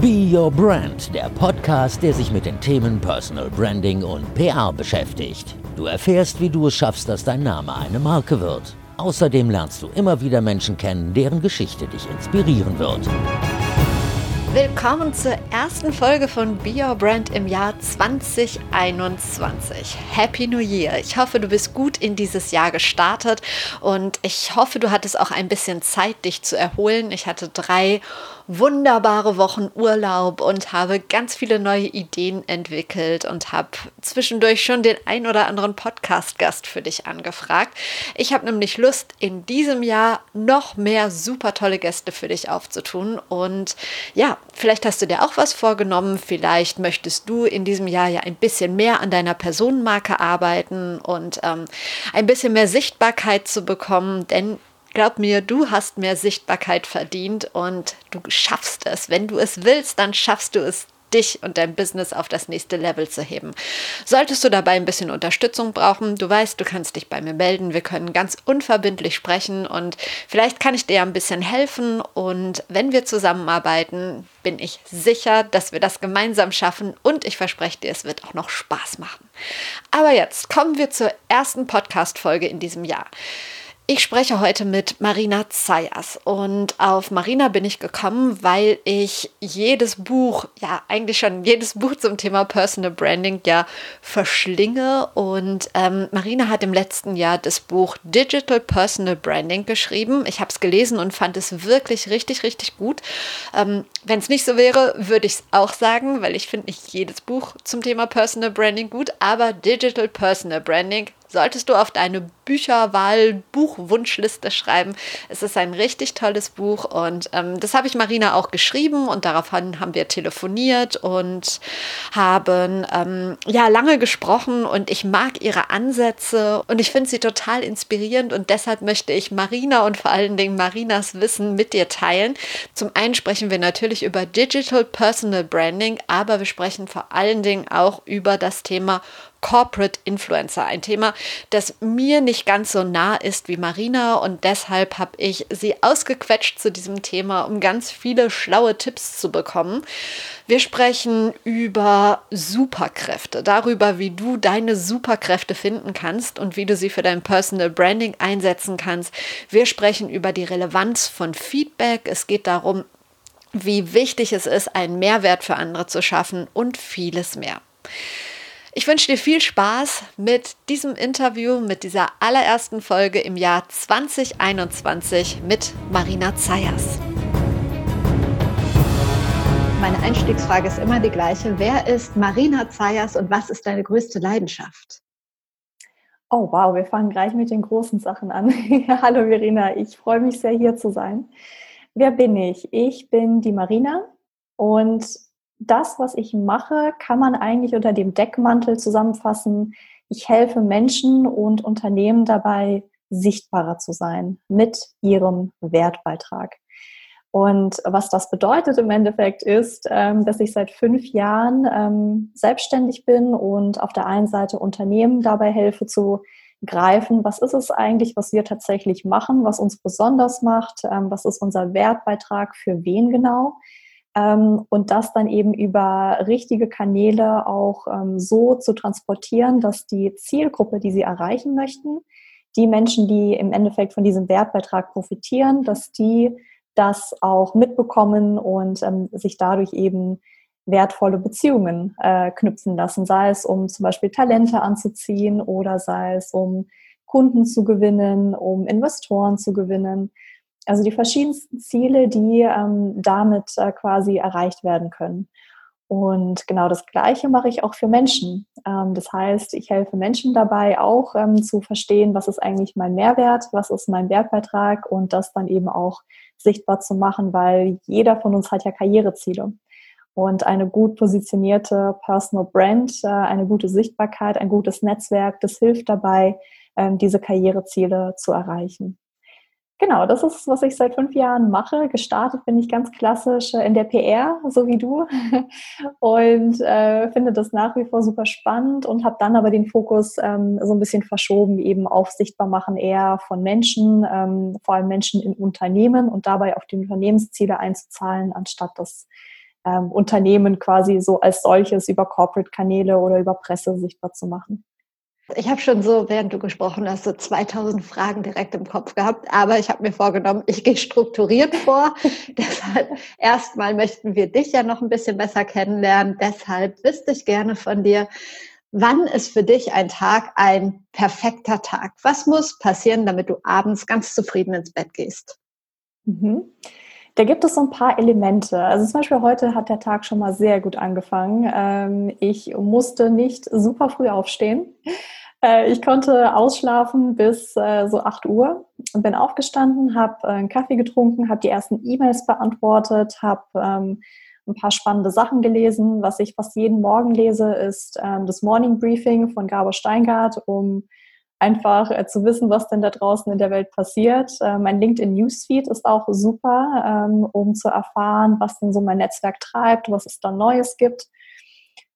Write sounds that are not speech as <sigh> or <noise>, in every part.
Be Your Brand, der Podcast, der sich mit den Themen Personal Branding und PR beschäftigt. Du erfährst, wie du es schaffst, dass dein Name eine Marke wird. Außerdem lernst du immer wieder Menschen kennen, deren Geschichte dich inspirieren wird. Willkommen zur ersten Folge von Be Your Brand im Jahr 2021. Happy New Year! Ich hoffe, du bist gut in dieses Jahr gestartet und ich hoffe, du hattest auch ein bisschen Zeit, dich zu erholen. Ich hatte drei wunderbare Wochen Urlaub und habe ganz viele neue Ideen entwickelt und habe zwischendurch schon den ein oder anderen Podcast-Gast für dich angefragt. Ich habe nämlich Lust, in diesem Jahr noch mehr super tolle Gäste für dich aufzutun. Und ja, vielleicht hast du dir auch was vorgenommen. Vielleicht möchtest du in diesem Jahr ja ein bisschen mehr an deiner Personenmarke arbeiten und ähm, ein bisschen mehr Sichtbarkeit zu bekommen, denn Glaub mir, du hast mehr Sichtbarkeit verdient und du schaffst es. Wenn du es willst, dann schaffst du es dich und dein Business auf das nächste Level zu heben. Solltest du dabei ein bisschen Unterstützung brauchen, du weißt, du kannst dich bei mir melden. Wir können ganz unverbindlich sprechen und vielleicht kann ich dir ein bisschen helfen. Und wenn wir zusammenarbeiten, bin ich sicher, dass wir das gemeinsam schaffen und ich verspreche dir, es wird auch noch Spaß machen. Aber jetzt kommen wir zur ersten Podcast-Folge in diesem Jahr. Ich spreche heute mit Marina Zayas und auf Marina bin ich gekommen, weil ich jedes Buch, ja eigentlich schon jedes Buch zum Thema Personal Branding ja verschlinge und ähm, Marina hat im letzten Jahr das Buch Digital Personal Branding geschrieben. Ich habe es gelesen und fand es wirklich richtig, richtig gut. Ähm, Wenn es nicht so wäre, würde ich es auch sagen, weil ich finde nicht jedes Buch zum Thema Personal Branding gut, aber Digital Personal Branding solltest du auf deine Bücherwahl, Buchwunschliste schreiben. Es ist ein richtig tolles Buch und ähm, das habe ich Marina auch geschrieben und daraufhin haben wir telefoniert und haben ähm, ja lange gesprochen und ich mag ihre Ansätze und ich finde sie total inspirierend und deshalb möchte ich Marina und vor allen Dingen Marinas Wissen mit dir teilen. Zum einen sprechen wir natürlich über Digital Personal Branding, aber wir sprechen vor allen Dingen auch über das Thema Corporate Influencer, ein Thema, das mir nicht ganz so nah ist wie Marina und deshalb habe ich sie ausgequetscht zu diesem Thema, um ganz viele schlaue Tipps zu bekommen. Wir sprechen über Superkräfte, darüber, wie du deine Superkräfte finden kannst und wie du sie für dein Personal Branding einsetzen kannst. Wir sprechen über die Relevanz von Feedback. Es geht darum, wie wichtig es ist, einen Mehrwert für andere zu schaffen und vieles mehr. Ich wünsche dir viel Spaß mit diesem Interview, mit dieser allerersten Folge im Jahr 2021 mit Marina Zayas. Meine Einstiegsfrage ist immer die gleiche. Wer ist Marina Zayas und was ist deine größte Leidenschaft? Oh wow, wir fangen gleich mit den großen Sachen an. <laughs> Hallo Verena, ich freue mich sehr hier zu sein. Wer bin ich? Ich bin die Marina und das, was ich mache, kann man eigentlich unter dem Deckmantel zusammenfassen. Ich helfe Menschen und Unternehmen dabei, sichtbarer zu sein mit ihrem Wertbeitrag. Und was das bedeutet im Endeffekt ist, ähm, dass ich seit fünf Jahren ähm, selbstständig bin und auf der einen Seite Unternehmen dabei helfe zu greifen, was ist es eigentlich, was wir tatsächlich machen, was uns besonders macht, ähm, was ist unser Wertbeitrag für wen genau ähm, und das dann eben über richtige Kanäle auch ähm, so zu transportieren, dass die Zielgruppe, die sie erreichen möchten, die Menschen, die im Endeffekt von diesem Wertbeitrag profitieren, dass die das auch mitbekommen und ähm, sich dadurch eben wertvolle Beziehungen äh, knüpfen lassen, sei es um zum Beispiel Talente anzuziehen oder sei es um Kunden zu gewinnen, um Investoren zu gewinnen. Also die verschiedensten Ziele, die ähm, damit äh, quasi erreicht werden können. Und genau das Gleiche mache ich auch für Menschen. Ähm, das heißt, ich helfe Menschen dabei auch ähm, zu verstehen, was ist eigentlich mein Mehrwert, was ist mein Wertbeitrag und das dann eben auch sichtbar zu machen, weil jeder von uns hat ja Karriereziele. Und eine gut positionierte Personal Brand, äh, eine gute Sichtbarkeit, ein gutes Netzwerk, das hilft dabei, ähm, diese Karriereziele zu erreichen. Genau, das ist, was ich seit fünf Jahren mache. Gestartet bin ich ganz klassisch äh, in der PR, so wie du, <laughs> und äh, finde das nach wie vor super spannend und habe dann aber den Fokus ähm, so ein bisschen verschoben, eben auf Sichtbarmachen eher von Menschen, ähm, vor allem Menschen in Unternehmen und dabei auf die Unternehmensziele einzuzahlen, anstatt das ähm, Unternehmen quasi so als solches über Corporate-Kanäle oder über Presse sichtbar zu machen. Ich habe schon so, während du gesprochen hast, so 2000 Fragen direkt im Kopf gehabt, aber ich habe mir vorgenommen, ich gehe strukturiert vor. <laughs> Deshalb erstmal möchten wir dich ja noch ein bisschen besser kennenlernen. Deshalb wüsste ich gerne von dir, wann ist für dich ein Tag ein perfekter Tag? Was muss passieren, damit du abends ganz zufrieden ins Bett gehst? Mhm. Da gibt es so ein paar Elemente. Also zum Beispiel heute hat der Tag schon mal sehr gut angefangen. Ähm, ich musste nicht super früh aufstehen. <laughs> Äh, ich konnte ausschlafen bis äh, so 8 Uhr und bin aufgestanden, habe äh, einen Kaffee getrunken, habe die ersten E-Mails beantwortet, habe ähm, ein paar spannende Sachen gelesen. Was ich fast jeden Morgen lese, ist ähm, das Morning Briefing von Gabor Steingart, um einfach zu wissen, was denn da draußen in der Welt passiert. Mein LinkedIn Newsfeed ist auch super, ähm, um zu erfahren, was denn so mein Netzwerk treibt, was es da Neues gibt.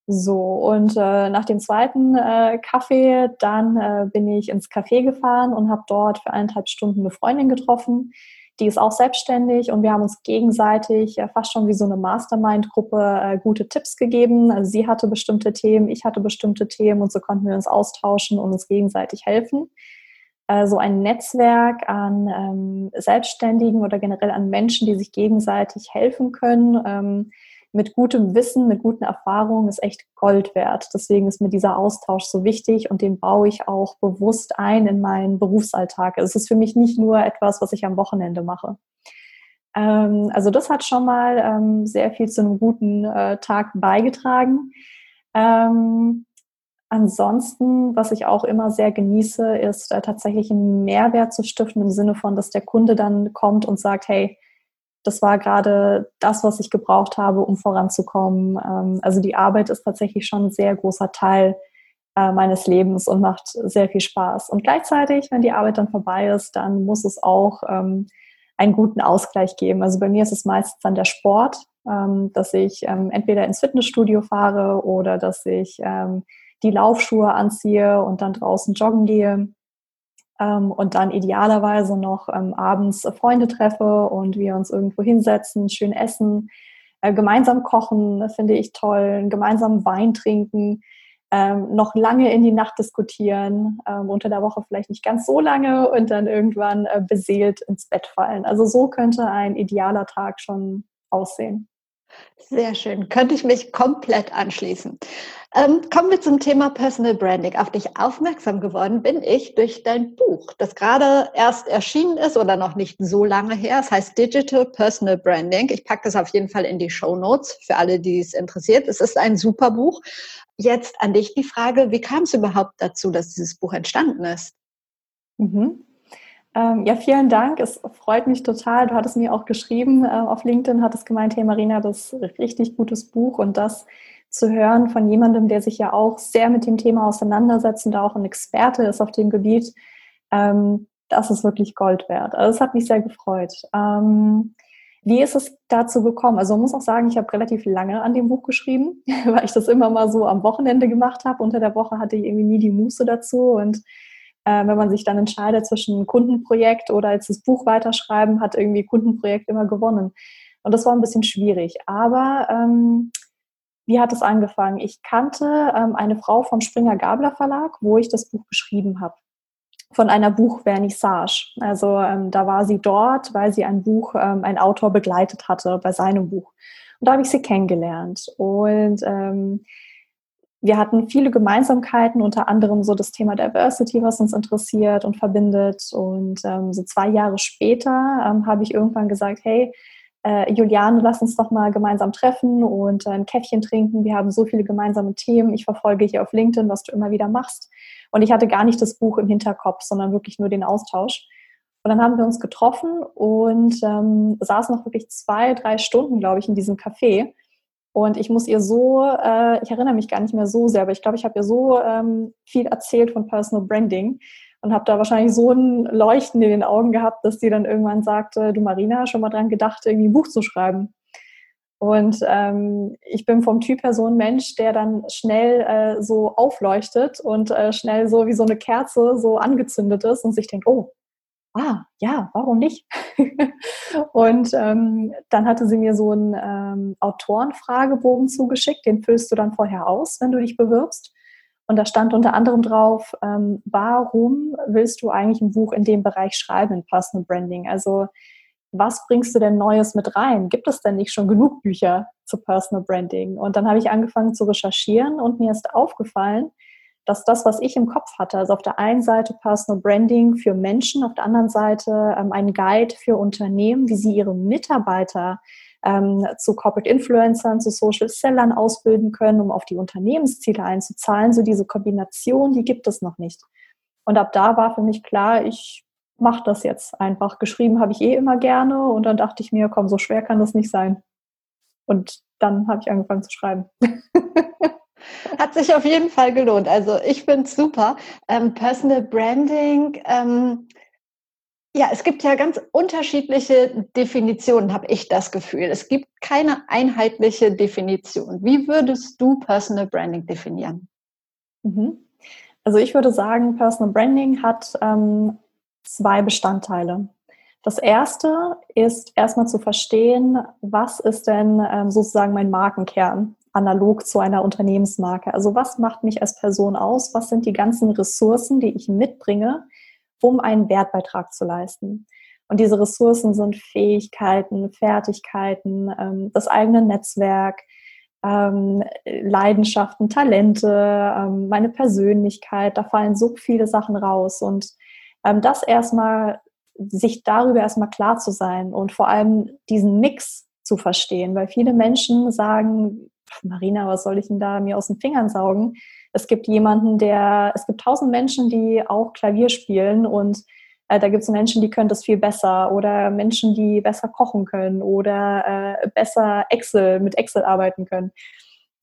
So, und äh, nach dem zweiten äh, Kaffee, dann äh, bin ich ins Café gefahren und habe dort für eineinhalb Stunden eine Freundin getroffen. Die ist auch selbstständig und wir haben uns gegenseitig äh, fast schon wie so eine Mastermind-Gruppe äh, gute Tipps gegeben. Also sie hatte bestimmte Themen, ich hatte bestimmte Themen und so konnten wir uns austauschen und uns gegenseitig helfen. Äh, so ein Netzwerk an ähm, Selbstständigen oder generell an Menschen, die sich gegenseitig helfen können. Ähm, mit gutem Wissen, mit guten Erfahrungen ist echt Gold wert. Deswegen ist mir dieser Austausch so wichtig und den baue ich auch bewusst ein in meinen Berufsalltag. Es ist für mich nicht nur etwas, was ich am Wochenende mache. Ähm, also das hat schon mal ähm, sehr viel zu einem guten äh, Tag beigetragen. Ähm, ansonsten, was ich auch immer sehr genieße, ist äh, tatsächlich einen Mehrwert zu stiften im Sinne von, dass der Kunde dann kommt und sagt, hey, das war gerade das, was ich gebraucht habe, um voranzukommen. Ähm, also die Arbeit ist tatsächlich schon ein sehr großer Teil äh, meines Lebens und macht sehr viel Spaß. Und gleichzeitig, wenn die Arbeit dann vorbei ist, dann muss es auch ähm, einen guten Ausgleich geben. Also bei mir ist es meistens dann der Sport, ähm, dass ich entweder ins Fitnessstudio fahre oder dass ich die Laufschuhe anziehe und dann draußen joggen gehe ähm, und dann idealerweise noch ähm, abends Freunde treffe und wir uns irgendwo hinsetzen, schön essen, äh, gemeinsam kochen, finde ich toll, gemeinsam Wein trinken, ähm, noch lange in die Nacht diskutieren, ähm, unter der Woche vielleicht nicht ganz so lange und dann irgendwann äh, beseelt ins Bett fallen. Also so könnte ein idealer Tag schon aussehen. Sehr schön. Könnte ich mich komplett anschließen. Ähm, kommen wir zum Thema Personal Branding. Auf dich aufmerksam geworden bin ich durch dein Buch, das gerade erst erschienen ist oder noch nicht so lange her. Es heißt Digital Personal Branding. Ich packe das auf jeden Fall in die Show Notes für alle, die es interessiert. Es ist ein super Buch. Jetzt an dich die Frage, wie kam es überhaupt dazu, dass dieses Buch entstanden ist? Mhm. Ähm, ja, vielen Dank. Es freut mich total. Du hattest mir auch geschrieben äh, auf LinkedIn, hattest gemeint, hey Marina, das ist ein richtig gutes Buch und das zu hören von jemandem, der sich ja auch sehr mit dem Thema auseinandersetzt und da auch ein Experte ist auf dem Gebiet, ähm, das ist wirklich Gold wert. Also es hat mich sehr gefreut. Ähm, wie ist es dazu gekommen? Also man muss auch sagen, ich habe relativ lange an dem Buch geschrieben, <laughs> weil ich das immer mal so am Wochenende gemacht habe. Unter der Woche hatte ich irgendwie nie die Muße dazu und äh, wenn man sich dann entscheidet zwischen Kundenprojekt oder jetzt das Buch weiterschreiben, hat irgendwie Kundenprojekt immer gewonnen. Und das war ein bisschen schwierig. Aber ähm, wie hat es angefangen? Ich kannte ähm, eine Frau vom Springer Gabler Verlag, wo ich das Buch geschrieben habe. Von einer Buchvernissage. Also ähm, da war sie dort, weil sie ein Buch, ähm, ein Autor begleitet hatte bei seinem Buch. Und da habe ich sie kennengelernt. Und ähm, wir hatten viele Gemeinsamkeiten, unter anderem so das Thema Diversity, was uns interessiert und verbindet. Und ähm, so zwei Jahre später ähm, habe ich irgendwann gesagt, hey, äh, Juliane, lass uns doch mal gemeinsam treffen und äh, ein Käffchen trinken. Wir haben so viele gemeinsame Themen. Ich verfolge hier auf LinkedIn, was du immer wieder machst. Und ich hatte gar nicht das Buch im Hinterkopf, sondern wirklich nur den Austausch. Und dann haben wir uns getroffen und ähm, saßen noch wirklich zwei, drei Stunden, glaube ich, in diesem Café und ich muss ihr so, äh, ich erinnere mich gar nicht mehr so sehr, aber ich glaube, ich habe ihr so ähm, viel erzählt von Personal Branding und habe da wahrscheinlich so ein Leuchten in den Augen gehabt, dass sie dann irgendwann sagte, du Marina, schon mal dran gedacht, irgendwie ein Buch zu schreiben. Und ähm, ich bin vom Typ her so ein Mensch, der dann schnell äh, so aufleuchtet und äh, schnell so wie so eine Kerze so angezündet ist und sich denkt, oh, ah, ja, warum nicht? <laughs> und ähm, dann hatte sie mir so einen ähm, Autorenfragebogen zugeschickt, den füllst du dann vorher aus, wenn du dich bewirbst. Und da stand unter anderem drauf, ähm, warum willst du eigentlich ein Buch in dem Bereich schreiben, in Personal Branding? Also was bringst du denn Neues mit rein? Gibt es denn nicht schon genug Bücher zu Personal Branding? Und dann habe ich angefangen zu recherchieren und mir ist aufgefallen, dass das, was ich im Kopf hatte, also auf der einen Seite Personal Branding für Menschen, auf der anderen Seite ähm, ein Guide für Unternehmen, wie sie ihre Mitarbeiter ähm, zu Corporate Influencern, zu Social Sellern ausbilden können, um auf die Unternehmensziele einzuzahlen. So diese Kombination, die gibt es noch nicht. Und ab da war für mich klar, ich mache das jetzt einfach. Geschrieben habe ich eh immer gerne und dann dachte ich mir, komm, so schwer kann das nicht sein. Und dann habe ich angefangen zu schreiben. <laughs> Hat sich auf jeden Fall gelohnt. Also ich finde super. Ähm, Personal Branding ähm, ja, es gibt ja ganz unterschiedliche Definitionen, habe ich das Gefühl. Es gibt keine einheitliche Definition. Wie würdest du Personal Branding definieren? Mhm. Also ich würde sagen, Personal Branding hat ähm, zwei Bestandteile. Das erste ist erstmal zu verstehen, was ist denn ähm, sozusagen mein Markenkern, analog zu einer Unternehmensmarke. Also was macht mich als Person aus? Was sind die ganzen Ressourcen, die ich mitbringe, um einen Wertbeitrag zu leisten. Und diese Ressourcen sind Fähigkeiten, Fertigkeiten, ähm, das eigene Netzwerk, ähm, Leidenschaften, Talente, ähm, meine Persönlichkeit. Da fallen so viele Sachen raus. Und das erstmal, sich darüber erstmal klar zu sein und vor allem diesen Mix zu verstehen, weil viele Menschen sagen, Marina, was soll ich denn da mir aus den Fingern saugen? Es gibt jemanden, der, es gibt tausend Menschen, die auch Klavier spielen und äh, da gibt es Menschen, die können das viel besser oder Menschen, die besser kochen können oder äh, besser Excel mit Excel arbeiten können.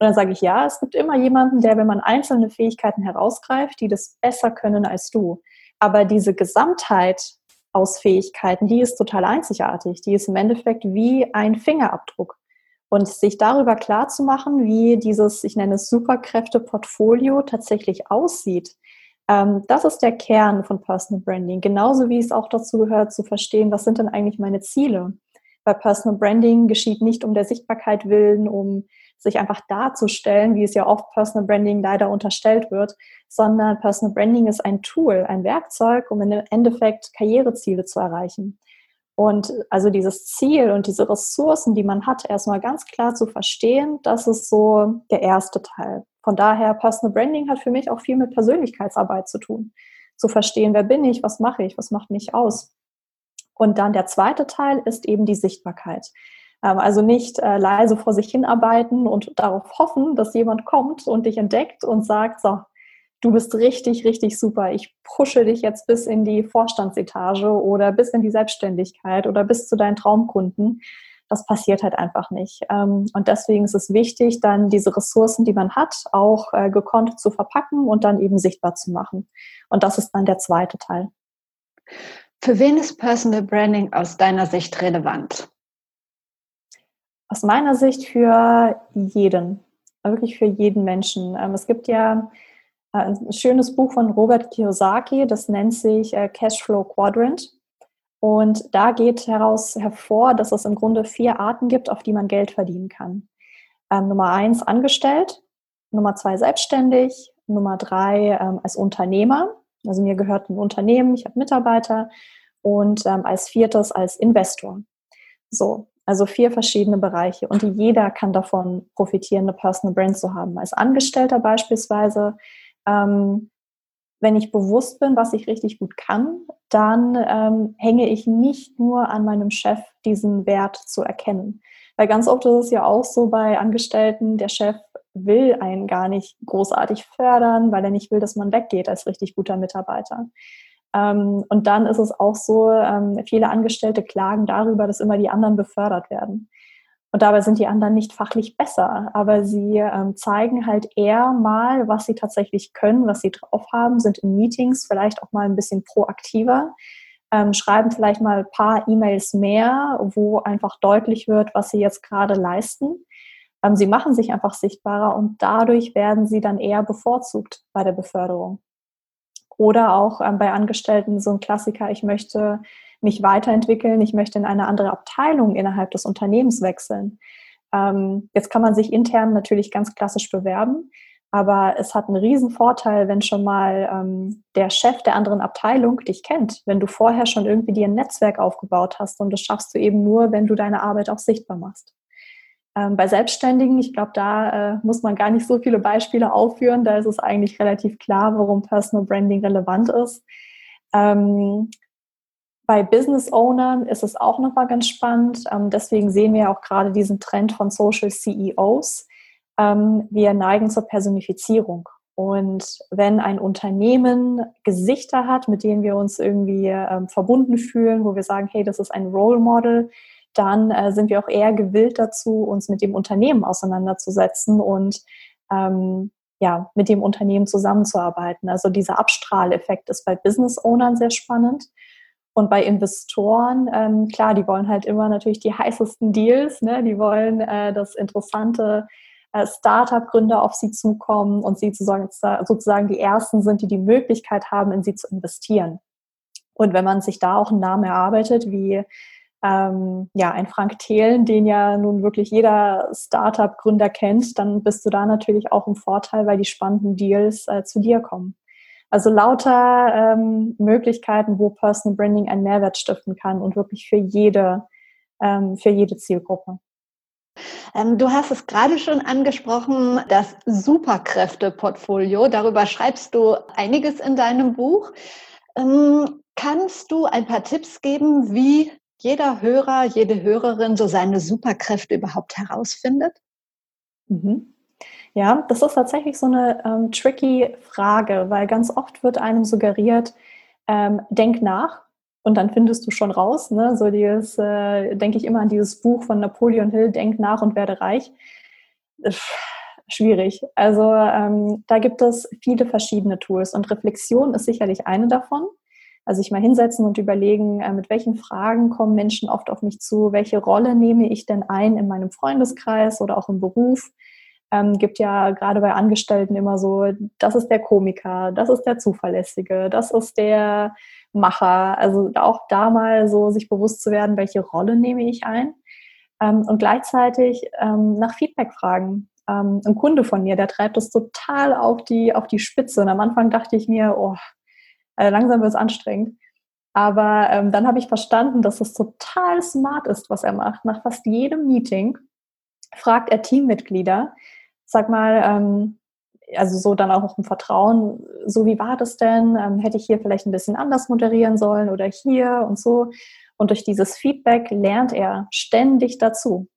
Und dann sage ich, ja, es gibt immer jemanden, der, wenn man einzelne Fähigkeiten herausgreift, die das besser können als du. Aber diese Gesamtheit aus Fähigkeiten, die ist total einzigartig. Die ist im Endeffekt wie ein Fingerabdruck. Und sich darüber klar zu machen, wie dieses, ich nenne es Superkräfte-Portfolio tatsächlich aussieht, ähm, das ist der Kern von Personal Branding. Genauso wie es auch dazu gehört, zu verstehen, was sind denn eigentlich meine Ziele. Weil Personal Branding geschieht nicht um der Sichtbarkeit willen, um sich einfach darzustellen, wie es ja oft Personal Branding leider unterstellt wird, sondern Personal Branding ist ein Tool, ein Werkzeug, um im Endeffekt Karriereziele zu erreichen. Und also dieses Ziel und diese Ressourcen, die man hat, erstmal ganz klar zu verstehen, das ist so der erste Teil. Von daher, Personal Branding hat für mich auch viel mit Persönlichkeitsarbeit zu tun. Zu verstehen, wer bin ich, was mache ich, was macht mich aus. Und dann der zweite Teil ist eben die Sichtbarkeit. Ähm, also nicht äh, leise vor sich hinarbeiten und darauf hoffen, dass jemand kommt und dich entdeckt und sagt, so, du bist richtig, richtig super. Ich pushe dich jetzt bis in die Vorstandsetage oder bis in die Selbstständigkeit oder bis zu deinen Traumkunden. Das passiert halt einfach nicht. Ähm, und deswegen ist es wichtig, dann diese Ressourcen, die man hat, auch äh, gekonnt zu verpacken und dann eben sichtbar zu machen. Und das ist dann der zweite Teil. Für wen ist Personal Branding aus deiner Sicht relevant? Aus meiner Sicht für jeden, wirklich für jeden Menschen. Ähm, es gibt ja ein schönes Buch von Robert Kiyosaki, das nennt sich äh, Cashflow Quadrant. Und da geht heraus hervor, dass es im Grunde vier Arten gibt, auf die man Geld verdienen kann. Ähm, Nummer eins angestellt, Nummer zwei selbstständig, Nummer drei ähm, als Unternehmer. Also mir gehört ein Unternehmen, ich habe Mitarbeiter und ähm, als viertes als Investor. So, also vier verschiedene Bereiche und jeder kann davon profitieren, eine Personal Brand zu haben. Als Angestellter beispielsweise ähm, wenn ich bewusst bin, was ich richtig gut kann, dann ähm, hänge ich nicht nur an meinem Chef, diesen Wert zu erkennen. Weil ganz oft ist es ja auch so bei Angestellten, der Chef will einen gar nicht großartig fördern, weil er nicht will, dass man weggeht als richtig guter Mitarbeiter. Ähm, und dann ist es auch so, ähm, viele Angestellte klagen darüber, dass immer die anderen befördert werden. Und dabei sind die anderen nicht fachlich besser, aber sie ähm, zeigen halt eher mal, was sie tatsächlich können, was sie drauf haben, sind in Meetings vielleicht auch mal ein bisschen proaktiver, ähm, schreiben vielleicht mal ein paar E-Mails mehr, wo einfach deutlich wird, was sie jetzt gerade leisten. Ähm, sie machen sich einfach sichtbarer und dadurch werden sie dann eher bevorzugt bei der Beförderung. Oder auch ähm, bei Angestellten so ein Klassiker, ich möchte mich weiterentwickeln, ich möchte in eine andere Abteilung innerhalb des Unternehmens wechseln. Ähm, jetzt kann man sich intern natürlich ganz klassisch bewerben, aber es hat einen riesen Vorteil, wenn schon mal ähm, der Chef der anderen Abteilung dich kennt, wenn du vorher schon irgendwie dir ein Netzwerk aufgebaut hast und das schaffst du eben nur, wenn du deine Arbeit auch sichtbar machst. Ähm, bei Selbstständigen, ich glaube, da äh, muss man gar nicht so viele Beispiele aufführen. Da ist es eigentlich relativ klar, warum Personal Branding relevant ist. Ähm, bei Business Ownern ist es auch nochmal ganz spannend. Ähm, deswegen sehen wir auch gerade diesen Trend von Social CEOs. Ähm, wir neigen zur Personifizierung. Und wenn ein Unternehmen Gesichter hat, mit denen wir uns irgendwie ähm, verbunden fühlen, wo wir sagen, hey, das ist ein Role Model, dann äh, sind wir auch eher gewillt dazu, uns mit dem Unternehmen auseinanderzusetzen und ähm, ja, mit dem Unternehmen zusammenzuarbeiten. Also dieser Abstrahleffekt ist bei Business Ownern sehr spannend. Und bei Investoren, ähm, klar, die wollen halt immer natürlich die heißesten Deals, ne? die wollen, äh, dass interessante äh, Startup-Gründer auf sie zukommen und sie sozusagen, sozusagen die Ersten sind, die die Möglichkeit haben, in sie zu investieren. Und wenn man sich da auch einen Namen erarbeitet, wie ähm, ja, ein Frank Thelen, den ja nun wirklich jeder Startup-Gründer kennt, dann bist du da natürlich auch im Vorteil, weil die spannenden Deals äh, zu dir kommen. Also lauter ähm, Möglichkeiten, wo Personal Branding einen Mehrwert stiften kann und wirklich für jede, ähm, für jede Zielgruppe. Ähm, du hast es gerade schon angesprochen, das Superkräfte-Portfolio. Darüber schreibst du einiges in deinem Buch. Ähm, kannst du ein paar Tipps geben, wie jeder Hörer, jede Hörerin so seine Superkräfte überhaupt herausfindet? Mhm. Ja, das ist tatsächlich so eine ähm, tricky Frage, weil ganz oft wird einem suggeriert, ähm, denk nach und dann findest du schon raus. Ne? So dieses, äh, denke ich immer an dieses Buch von Napoleon Hill, Denk nach und werde reich. Schwierig. Also ähm, da gibt es viele verschiedene Tools und Reflexion ist sicherlich eine davon. Also sich mal hinsetzen und überlegen, äh, mit welchen Fragen kommen Menschen oft auf mich zu, welche Rolle nehme ich denn ein in meinem Freundeskreis oder auch im Beruf ähm, gibt ja gerade bei Angestellten immer so, das ist der Komiker, das ist der Zuverlässige, das ist der Macher. Also auch da mal so sich bewusst zu werden, welche Rolle nehme ich ein. Ähm, und gleichzeitig ähm, nach Feedback fragen. Ähm, ein Kunde von mir, der treibt das total auf die, auf die Spitze. Und am Anfang dachte ich mir, oh, äh, langsam wird es anstrengend. Aber ähm, dann habe ich verstanden, dass es total smart ist, was er macht. Nach fast jedem Meeting fragt er Teammitglieder, sag mal, ähm, also so dann auch im Vertrauen, so wie war das denn? Ähm, hätte ich hier vielleicht ein bisschen anders moderieren sollen oder hier und so. Und durch dieses Feedback lernt er ständig dazu.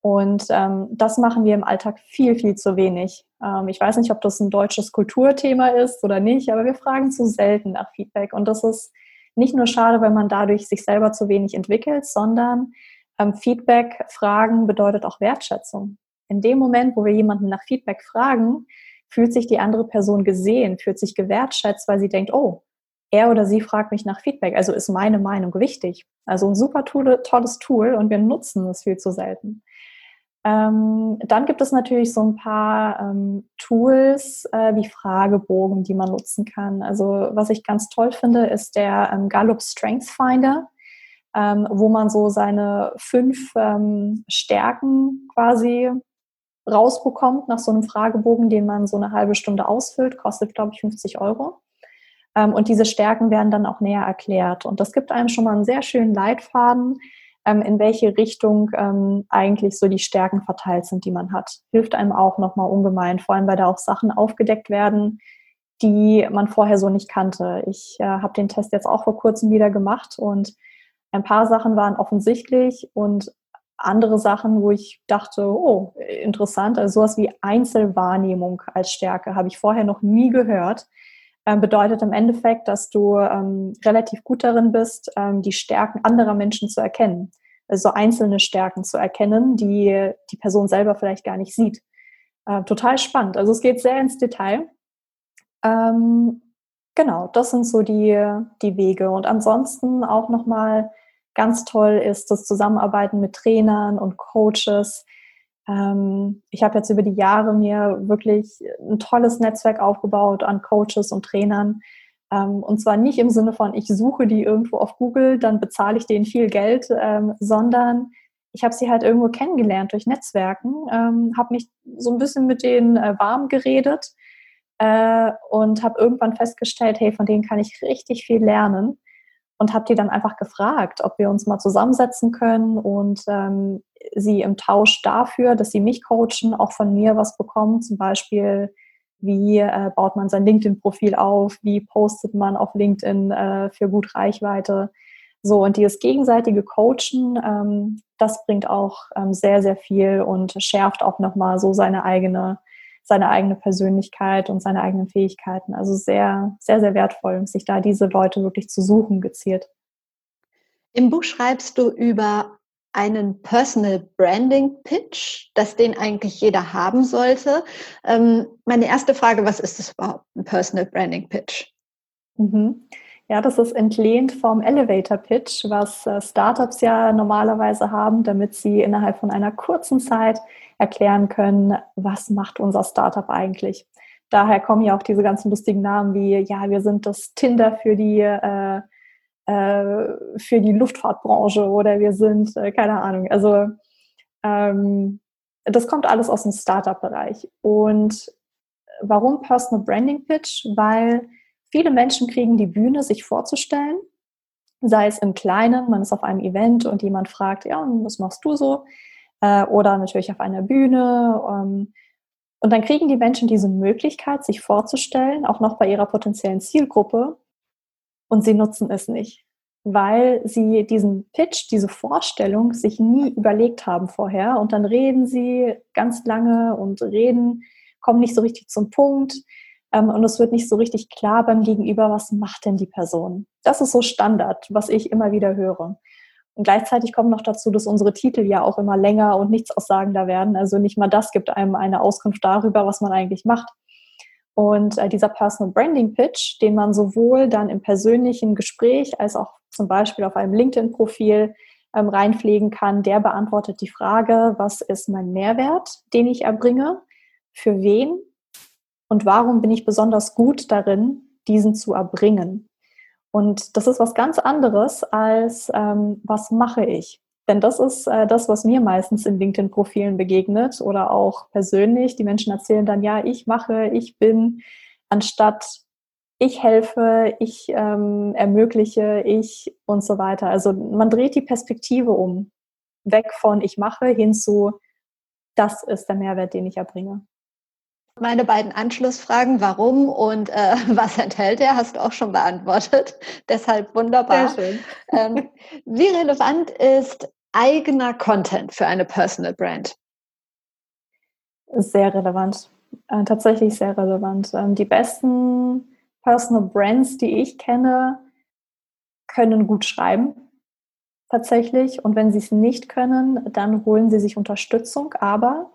Und ähm, das machen wir im Alltag viel, viel zu wenig. Ähm, ich weiß nicht, ob das ein deutsches Kulturthema ist oder nicht, aber wir fragen zu selten nach Feedback. Und das ist nicht nur schade, weil man dadurch sich selber zu wenig entwickelt, sondern ähm, Feedback fragen bedeutet auch Wertschätzung in dem Moment, wo wir jemanden nach Feedback fragen, fühlt sich die andere Person gesehen, fühlt sich gewertschätzt, weil sie denkt, oh, er oder sie fragt mich nach Feedback, also ist meine Meinung wichtig. Also ein super tolle, tolles Tool und wir nutzen es viel zu selten. Ähm, dann gibt es natürlich so ein paar ähm, Tools äh, wie Fragebogen, die man nutzen kann. Also was ich ganz toll finde, ist der ähm, Gallup Strength Finder, ähm, wo man so seine fünf ähm, Stärken quasi rausbekommt nach so einem Fragebogen, den man so eine halbe Stunde ausfüllt, kostet, glaube ich, 50 Euro. Ähm, und diese Stärken werden dann auch näher erklärt. Und das gibt einem schon mal einen sehr schönen Leitfaden, ähm, in welche Richtung ähm, eigentlich so die Stärken verteilt sind, die man hat. Hilft einem auch nochmal ungemein, vor allem weil da auch Sachen aufgedeckt werden, die man vorher so nicht kannte. Ich äh, habe den Test jetzt auch vor kurzem wieder gemacht und ein paar Sachen waren offensichtlich und andere Sachen, wo ich dachte, oh, interessant, also sowas wie Einzelwahrnehmung als Stärke habe ich vorher noch nie gehört. Ähm, bedeutet im Endeffekt, dass du ähm, relativ gut darin bist, ähm, die Stärken anderer Menschen zu erkennen. Also einzelne Stärken zu erkennen, die die Person selber vielleicht gar nicht sieht. Äh, total spannend. Also es geht sehr ins Detail. Ähm, genau, das sind so die, die Wege. Und ansonsten auch nochmal Ganz toll ist das Zusammenarbeiten mit Trainern und Coaches. Ähm, ich habe jetzt über die Jahre mir wirklich ein tolles Netzwerk aufgebaut an Coaches und Trainern. Ähm, und zwar nicht im Sinne von, ich suche die irgendwo auf Google, dann bezahle ich denen viel Geld, ähm, sondern ich habe sie halt irgendwo kennengelernt durch Netzwerken, habe mich so ein bisschen mit denen äh, warm geredet äh, und habe irgendwann festgestellt, hey, von denen kann ich richtig viel lernen und habe die dann einfach gefragt, ob wir uns mal zusammensetzen können und ähm, sie im Tausch dafür, dass sie mich coachen, auch von mir was bekommen, zum Beispiel wie äh, baut man sein LinkedIn-Profil auf, wie postet man auf LinkedIn äh, für gut Reichweite. So, und dieses gegenseitige Coachen, ähm, das bringt auch ähm, sehr, sehr viel und schärft auch nochmal so seine eigene, seine eigene Persönlichkeit und seine eigenen Fähigkeiten. Also sehr, sehr, sehr wertvoll, sich da diese Leute wirklich zu suchen, gezielt. Im Buch schreibst du über einen Personal Branding Pitch, dass den eigentlich jeder haben sollte. Ähm, meine erste Frage, was ist das überhaupt, ein Personal Branding Pitch? Mhm. Ja, das ist entlehnt vom Elevator Pitch, was äh, Startups ja normalerweise haben, damit sie innerhalb von einer kurzen Zeit erklären können, was macht unser Startup eigentlich. Daher kommen ja auch diese ganzen lustigen Namen wie, ja, wir sind das Tinder für die, äh, äh, für die Luftfahrtbranche oder wir sind, äh, keine Ahnung. Also ähm, das kommt alles aus dem Startup-Bereich. Und warum Personal Branding Pitch? Weil Viele Menschen kriegen die Bühne, sich vorzustellen, sei es im Kleinen, man ist auf einem Event und jemand fragt, ja, was machst du so? Äh, oder natürlich auf einer Bühne. Ähm, und dann kriegen die Menschen diese Möglichkeit, sich vorzustellen, auch noch bei ihrer potenziellen Zielgruppe, und sie nutzen es nicht, weil sie diesen Pitch, diese Vorstellung sich nie überlegt haben vorher. Und dann reden sie ganz lange und reden, kommen nicht so richtig zum Punkt ähm, und es wird nicht so richtig klar beim Gegenüber, was macht denn die Person. Das ist so Standard, was ich immer wieder höre. Und gleichzeitig kommt noch dazu, dass unsere Titel ja auch immer länger und nichts aussagender werden. Also nicht mal das gibt einem eine Auskunft darüber, was man eigentlich macht. Und äh, dieser Personal Branding Pitch, den man sowohl dann im persönlichen Gespräch als auch zum Beispiel auf einem LinkedIn-Profil ähm, reinpflegen kann, der beantwortet die Frage, was ist mein Mehrwert, den ich erbringe, für wen und warum bin ich besonders gut darin, diesen zu erbringen. Und das ist was ganz anderes als ähm, was mache ich. Denn das ist äh, das, was mir meistens in LinkedIn-Profilen begegnet oder auch persönlich. Die Menschen erzählen dann, ja, ich mache, ich bin, anstatt ich helfe, ich ähm, ermögliche, ich und so weiter. Also man dreht die Perspektive um. Weg von ich mache hin zu, das ist der Mehrwert, den ich erbringe. Meine beiden Anschlussfragen, warum und äh, <laughs> was enthält er, hast du auch schon beantwortet. <laughs> Deshalb wunderbar. Sehr schön. <laughs> Ähm, wie relevant ist eigener Content für eine Personal Brand? Sehr relevant. Äh, tatsächlich sehr relevant. Ähm, die besten Personal Brands, die ich kenne, können gut schreiben. Tatsächlich. Und wenn sie es nicht können, dann holen sie sich Unterstützung. Aber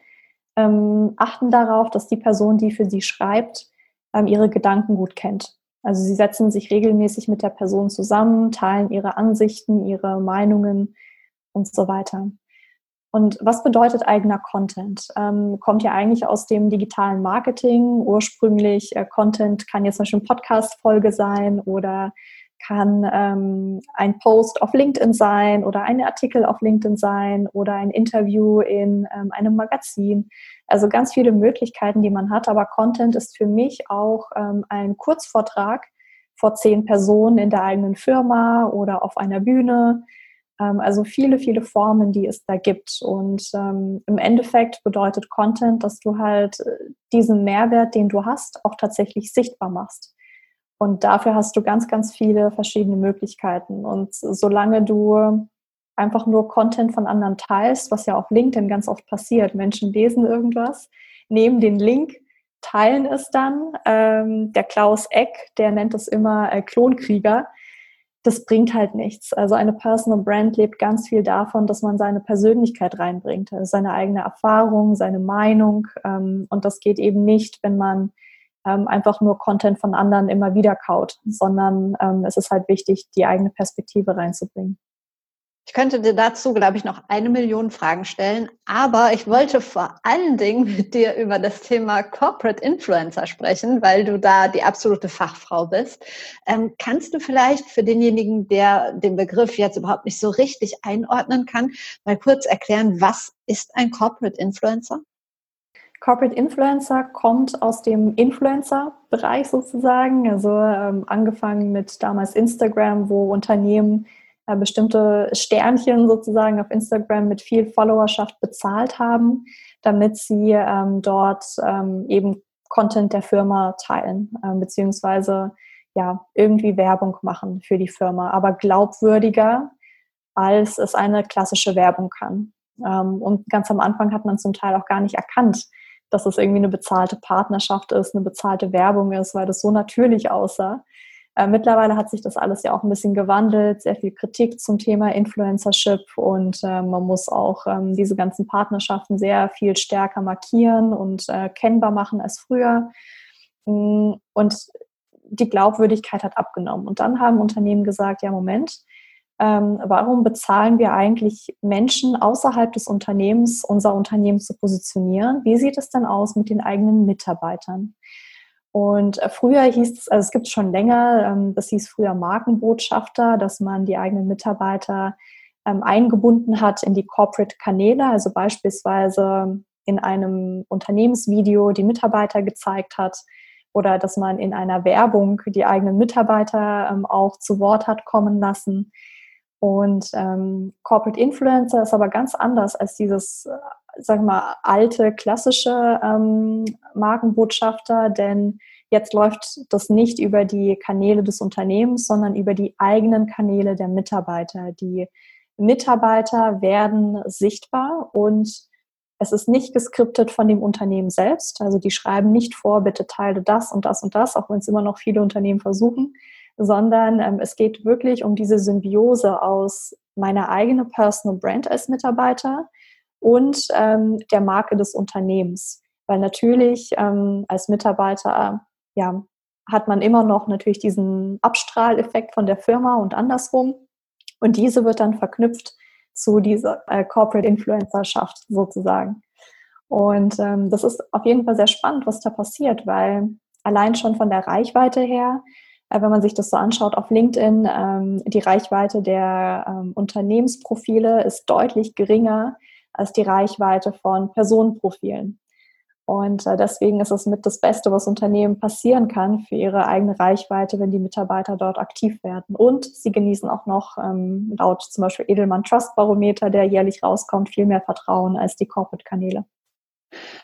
ähm, achten darauf, dass die Person, die für sie schreibt, ähm, ihre Gedanken gut kennt. Also sie setzen sich regelmäßig mit der Person zusammen, teilen ihre Ansichten, ihre Meinungen und so weiter. Und was bedeutet eigener Content? Ähm, kommt ja eigentlich aus dem digitalen Marketing. Ursprünglich äh, Content kann jetzt zum Beispiel eine Podcast-Folge sein oder kann ähm, ein Post auf LinkedIn sein oder ein Artikel auf LinkedIn sein oder ein Interview in ähm, einem Magazin. Also ganz viele Möglichkeiten, die man hat. Aber Content ist für mich auch ähm, ein Kurzvortrag vor zehn Personen in der eigenen Firma oder auf einer Bühne. Ähm, also viele, viele Formen, die es da gibt. Und ähm, im Endeffekt bedeutet Content, dass du halt äh, diesen Mehrwert, den du hast, auch tatsächlich sichtbar machst. Und dafür hast du ganz, ganz viele verschiedene Möglichkeiten. Und solange du einfach nur Content von anderen teilst, was ja auf LinkedIn ganz oft passiert, Menschen lesen irgendwas, nehmen den Link, teilen es dann. Ähm, der Klaus Eck, der nennt es immer äh, Klonkrieger. Das bringt halt nichts. Also eine Personal Brand lebt ganz viel davon, dass man seine Persönlichkeit reinbringt, also seine eigene Erfahrung, seine Meinung. Ähm, und das geht eben nicht, wenn man ähm, einfach nur Content von anderen immer wieder kaut, sondern ähm, es ist halt wichtig, die eigene Perspektive reinzubringen. Ich könnte dir dazu, glaube ich, noch eine Million Fragen stellen, aber ich wollte vor allen Dingen mit dir über das Thema Corporate Influencer sprechen, weil du da die absolute Fachfrau bist. Ähm, kannst du vielleicht für denjenigen, der den Begriff jetzt überhaupt nicht so richtig einordnen kann, mal kurz erklären, was ist ein Corporate Influencer? Corporate Influencer kommt aus dem Influencer-Bereich sozusagen, also ähm, angefangen mit damals Instagram, wo Unternehmen äh, bestimmte Sternchen sozusagen auf Instagram mit viel Followerschaft bezahlt haben, damit sie ähm, dort ähm, eben Content der Firma teilen, äh, beziehungsweise ja, irgendwie Werbung machen für die Firma, aber glaubwürdiger, als es eine klassische Werbung kann. Ähm, und ganz am Anfang hat man zum Teil auch gar nicht erkannt, dass es irgendwie eine bezahlte Partnerschaft ist, eine bezahlte Werbung ist, weil das so natürlich aussah. Äh, mittlerweile hat sich das alles ja auch ein bisschen gewandelt, sehr viel Kritik zum Thema Influencership und äh, man muss auch ähm, diese ganzen Partnerschaften sehr viel stärker markieren und äh, kennbar machen als früher. Mm, und die Glaubwürdigkeit hat abgenommen. Und dann haben Unternehmen gesagt, ja, Moment, ähm, warum bezahlen wir eigentlich Menschen außerhalb des Unternehmens, unser Unternehmen zu positionieren? Wie sieht es denn aus mit den eigenen Mitarbeitern? Und äh, früher hieß es, also es gibt schon länger, ähm, das hieß früher Markenbotschafter, dass man die eigenen Mitarbeiter ähm, eingebunden hat in die Corporate-Kanäle, also beispielsweise in einem Unternehmensvideo die Mitarbeiter gezeigt hat oder dass man in einer Werbung die eigenen Mitarbeiter ähm, auch zu Wort hat kommen lassen. Und ähm, Corporate Influencer ist aber ganz anders als dieses sagen wir mal, alte, klassische ähm, Markenbotschafter, denn jetzt läuft das nicht über die Kanäle des Unternehmens, sondern über die eigenen Kanäle der Mitarbeiter. Die Mitarbeiter werden sichtbar und es ist nicht geskriptet von dem Unternehmen selbst. Also die schreiben nicht vor, bitte teile das und das und das, auch wenn es immer noch viele Unternehmen versuchen, sondern ähm, es geht wirklich um diese Symbiose aus meiner eigenen Personal Brand als Mitarbeiter, und ähm, der Marke des Unternehmens. Weil natürlich ähm, als Mitarbeiter ja, hat man immer noch natürlich diesen Abstrahleffekt von der Firma und andersrum. Und diese wird dann verknüpft zu dieser äh, Corporate Influencerschaft sozusagen. Und ähm, das ist auf jeden Fall sehr spannend, was da passiert, weil allein schon von der Reichweite her, äh, wenn man sich das so anschaut auf LinkedIn, ähm, die Reichweite der ähm, Unternehmensprofile ist deutlich geringer als die Reichweite von Personenprofilen. Und äh, deswegen ist es mit das Beste, was Unternehmen passieren kann für ihre eigene Reichweite, wenn die Mitarbeiter dort aktiv werden. Und sie genießen auch noch ähm, laut zum Beispiel Edelmann Trust Barometer, der jährlich rauskommt, viel mehr Vertrauen als die Corporate-Kanäle.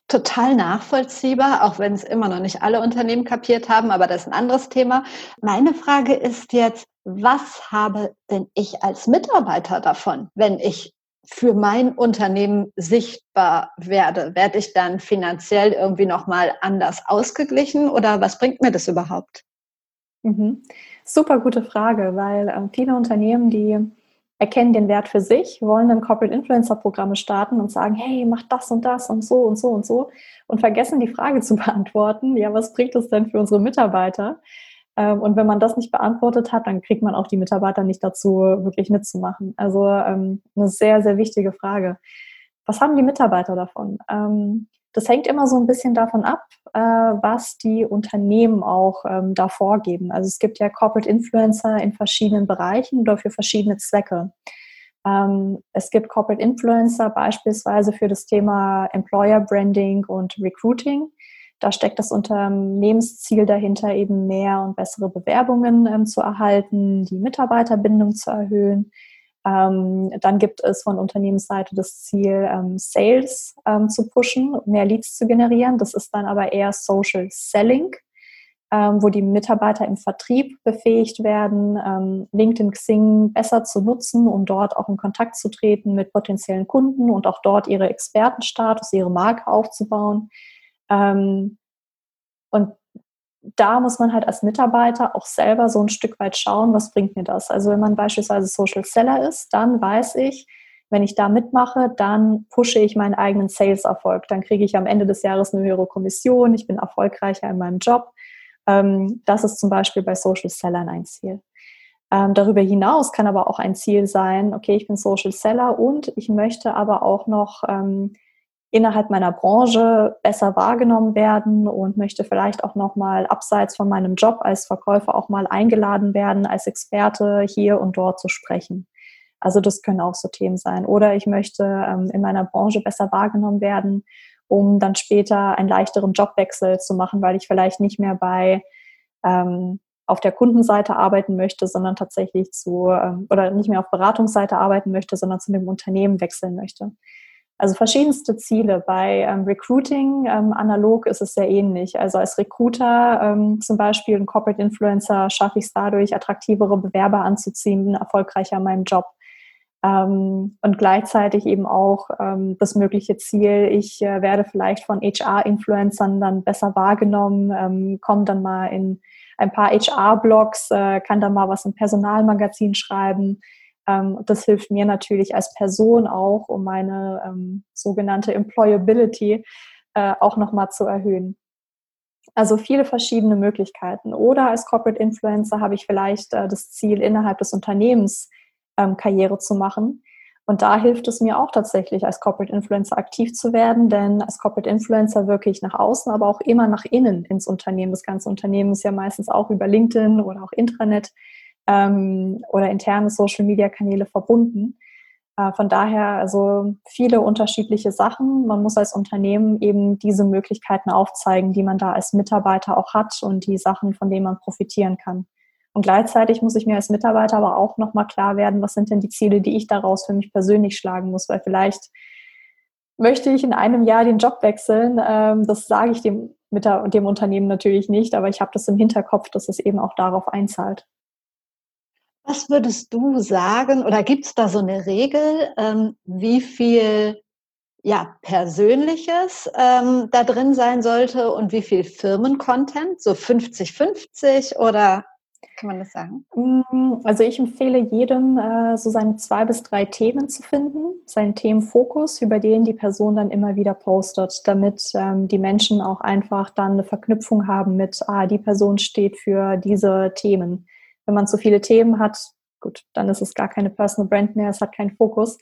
Total nachvollziehbar, auch wenn es immer noch nicht alle Unternehmen kapiert haben, aber das ist ein anderes Thema. Meine Frage ist jetzt, was habe denn ich als Mitarbeiter davon, wenn ich für mein Unternehmen sichtbar werde? Werde ich dann finanziell irgendwie nochmal anders ausgeglichen oder was bringt mir das überhaupt? Mhm. Super gute Frage, weil äh, viele Unternehmen, die erkennen den Wert für sich, wollen dann Corporate Influencer Programme starten und sagen, hey, mach das und das und so und so und so und vergessen die Frage <laughs> zu beantworten, ja, was bringt es denn für unsere Mitarbeiter? Ähm, und wenn man das nicht beantwortet hat, dann kriegt man auch die Mitarbeiter nicht dazu, wirklich mitzumachen. Also ähm, eine sehr, sehr wichtige Frage. Was haben die Mitarbeiter davon? Ähm, das hängt immer so ein bisschen davon ab, äh, was die Unternehmen auch da vorgeben. Also es gibt ja Corporate Influencer in verschiedenen Bereichen oder für verschiedene Zwecke. es gibt Corporate Influencer beispielsweise für das Thema Employer Branding und Recruiting. Da steckt das Unternehmensziel dahinter, eben mehr und bessere Bewerbungen ähm, zu erhalten, die Mitarbeiterbindung zu erhöhen. Ähm, dann gibt es von Unternehmensseite das Ziel, ähm, Sales ähm, zu pushen, mehr Leads zu generieren. Das ist dann aber eher Social Selling, ähm, wo die Mitarbeiter im Vertrieb befähigt werden, ähm, LinkedIn Xing besser zu nutzen, um dort auch in Kontakt zu treten mit potenziellen Kunden und auch dort ihre Expertenstatus, ihre Marke aufzubauen. Ähm, und da muss man halt als Mitarbeiter auch selber so ein Stück weit schauen, was bringt mir das. Also wenn man beispielsweise Social Seller ist, dann weiß ich, wenn ich da mitmache, dann pushe ich meinen eigenen Sales-Erfolg. Dann kriege ich am Ende des Jahres eine höhere Kommission, ich bin erfolgreicher in meinem Job. Ähm, das ist zum Beispiel bei Social Sellern ein Ziel. Ähm, darüber hinaus kann aber auch ein Ziel sein, okay, ich bin Social Seller und ich möchte aber auch noch ähm, innerhalb meiner Branche besser wahrgenommen werden und möchte vielleicht auch noch mal abseits von meinem Job als Verkäufer auch mal eingeladen werden, als Experte hier und dort zu sprechen. Also das können auch so Themen sein. Oder ich möchte ähm, in meiner Branche besser wahrgenommen werden, um dann später einen leichteren Jobwechsel zu machen, weil ich vielleicht nicht mehr bei ähm, auf der Kundenseite arbeiten möchte, sondern tatsächlich zu ähm, oder nicht mehr auf Beratungsseite arbeiten möchte, sondern zu dem Unternehmen wechseln möchte. Also verschiedenste Ziele. Bei ähm, Recruiting ähm, analog ist es sehr ähnlich. Also als Recruiter ähm, zum Beispiel, ein Corporate Influencer, schaffe ich es dadurch, attraktivere Bewerber anzuziehen, erfolgreicher in meinem Job. Ähm, und gleichzeitig eben auch ähm, das mögliche Ziel, ich äh, werde vielleicht von HR-Influencern dann besser wahrgenommen, ähm, komme dann mal in ein paar HR-Blogs, äh, kann dann mal was im Personalmagazin schreiben ähm, das hilft mir natürlich als Person auch, um meine ähm, sogenannte Employability äh, auch nochmal zu erhöhen. Also viele verschiedene Möglichkeiten. Oder als Corporate Influencer habe ich vielleicht äh, das Ziel, innerhalb des Unternehmens ähm, Karriere zu machen. Und da hilft es mir auch tatsächlich, als Corporate Influencer aktiv zu werden, denn als Corporate Influencer wirke ich nach außen, aber auch immer nach innen ins Unternehmen. Das ganze Unternehmen ist ja meistens auch über LinkedIn oder auch Intranet ähm, oder interne Social-Media-Kanäle verbunden. Äh, von daher also viele unterschiedliche Sachen. Man muss als Unternehmen eben diese Möglichkeiten aufzeigen, die man da als Mitarbeiter auch hat und die Sachen, von denen man profitieren kann. Und gleichzeitig muss ich mir als Mitarbeiter aber auch nochmal klar werden, was sind denn die Ziele, die ich daraus für mich persönlich schlagen muss, weil vielleicht möchte ich in einem Jahr den Job wechseln. Ähm, das sage ich dem, mit dem Unternehmen natürlich nicht, aber ich habe das im Hinterkopf, dass es eben auch darauf einzahlt. Was würdest du sagen oder gibt es da so eine Regel, ähm, wie viel ja, Persönliches ähm, da drin sein sollte und wie viel Firmencontent? So 50-50 oder kann man das sagen? Mm, also ich empfehle jedem, äh, so seine zwei bis drei Themen zu finden, seinen Themenfokus, über den die Person dann immer wieder postet, damit ähm, die Menschen auch einfach dann eine Verknüpfung haben mit, ah, die Person steht für diese Themen. Wenn man zu viele Themen hat, gut, dann ist es gar keine Personal Brand mehr, es hat keinen Fokus.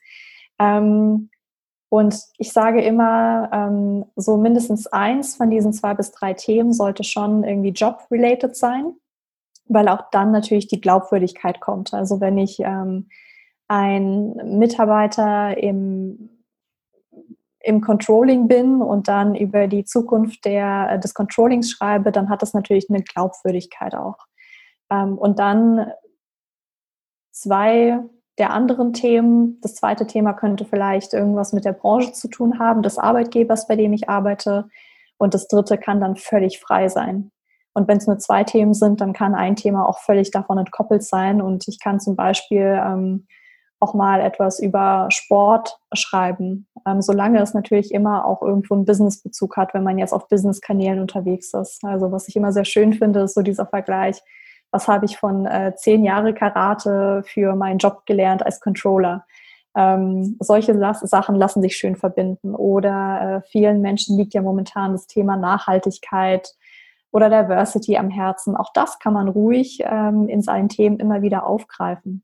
Ähm, und ich sage immer, ähm, so mindestens eins von diesen zwei bis drei Themen sollte schon irgendwie job-related sein, weil auch dann natürlich die Glaubwürdigkeit kommt. Also wenn ich ähm, ein Mitarbeiter im, im Controlling bin und dann über die Zukunft der, des Controllings schreibe, dann hat das natürlich eine Glaubwürdigkeit auch. Ähm, und dann zwei der anderen Themen. Das zweite Thema könnte vielleicht irgendwas mit der Branche zu tun haben, des Arbeitgebers, bei dem ich arbeite. Und das dritte kann dann völlig frei sein. Und wenn es nur zwei Themen sind, dann kann ein Thema auch völlig davon entkoppelt sein. Und ich kann zum Beispiel ähm, auch mal etwas über Sport schreiben, ähm, solange es natürlich immer auch irgendwo einen Businessbezug hat, wenn man jetzt auf Business-Kanälen unterwegs ist. Also was ich immer sehr schön finde, ist so dieser Vergleich was habe ich von äh, zehn Jahre Karate für meinen Job gelernt als Controller. Ähm, solche Las Sachen lassen sich schön verbinden. Oder äh, vielen Menschen liegt ja momentan das Thema Nachhaltigkeit oder Diversity am Herzen. Auch das kann man ruhig ähm, in seinen Themen immer wieder aufgreifen.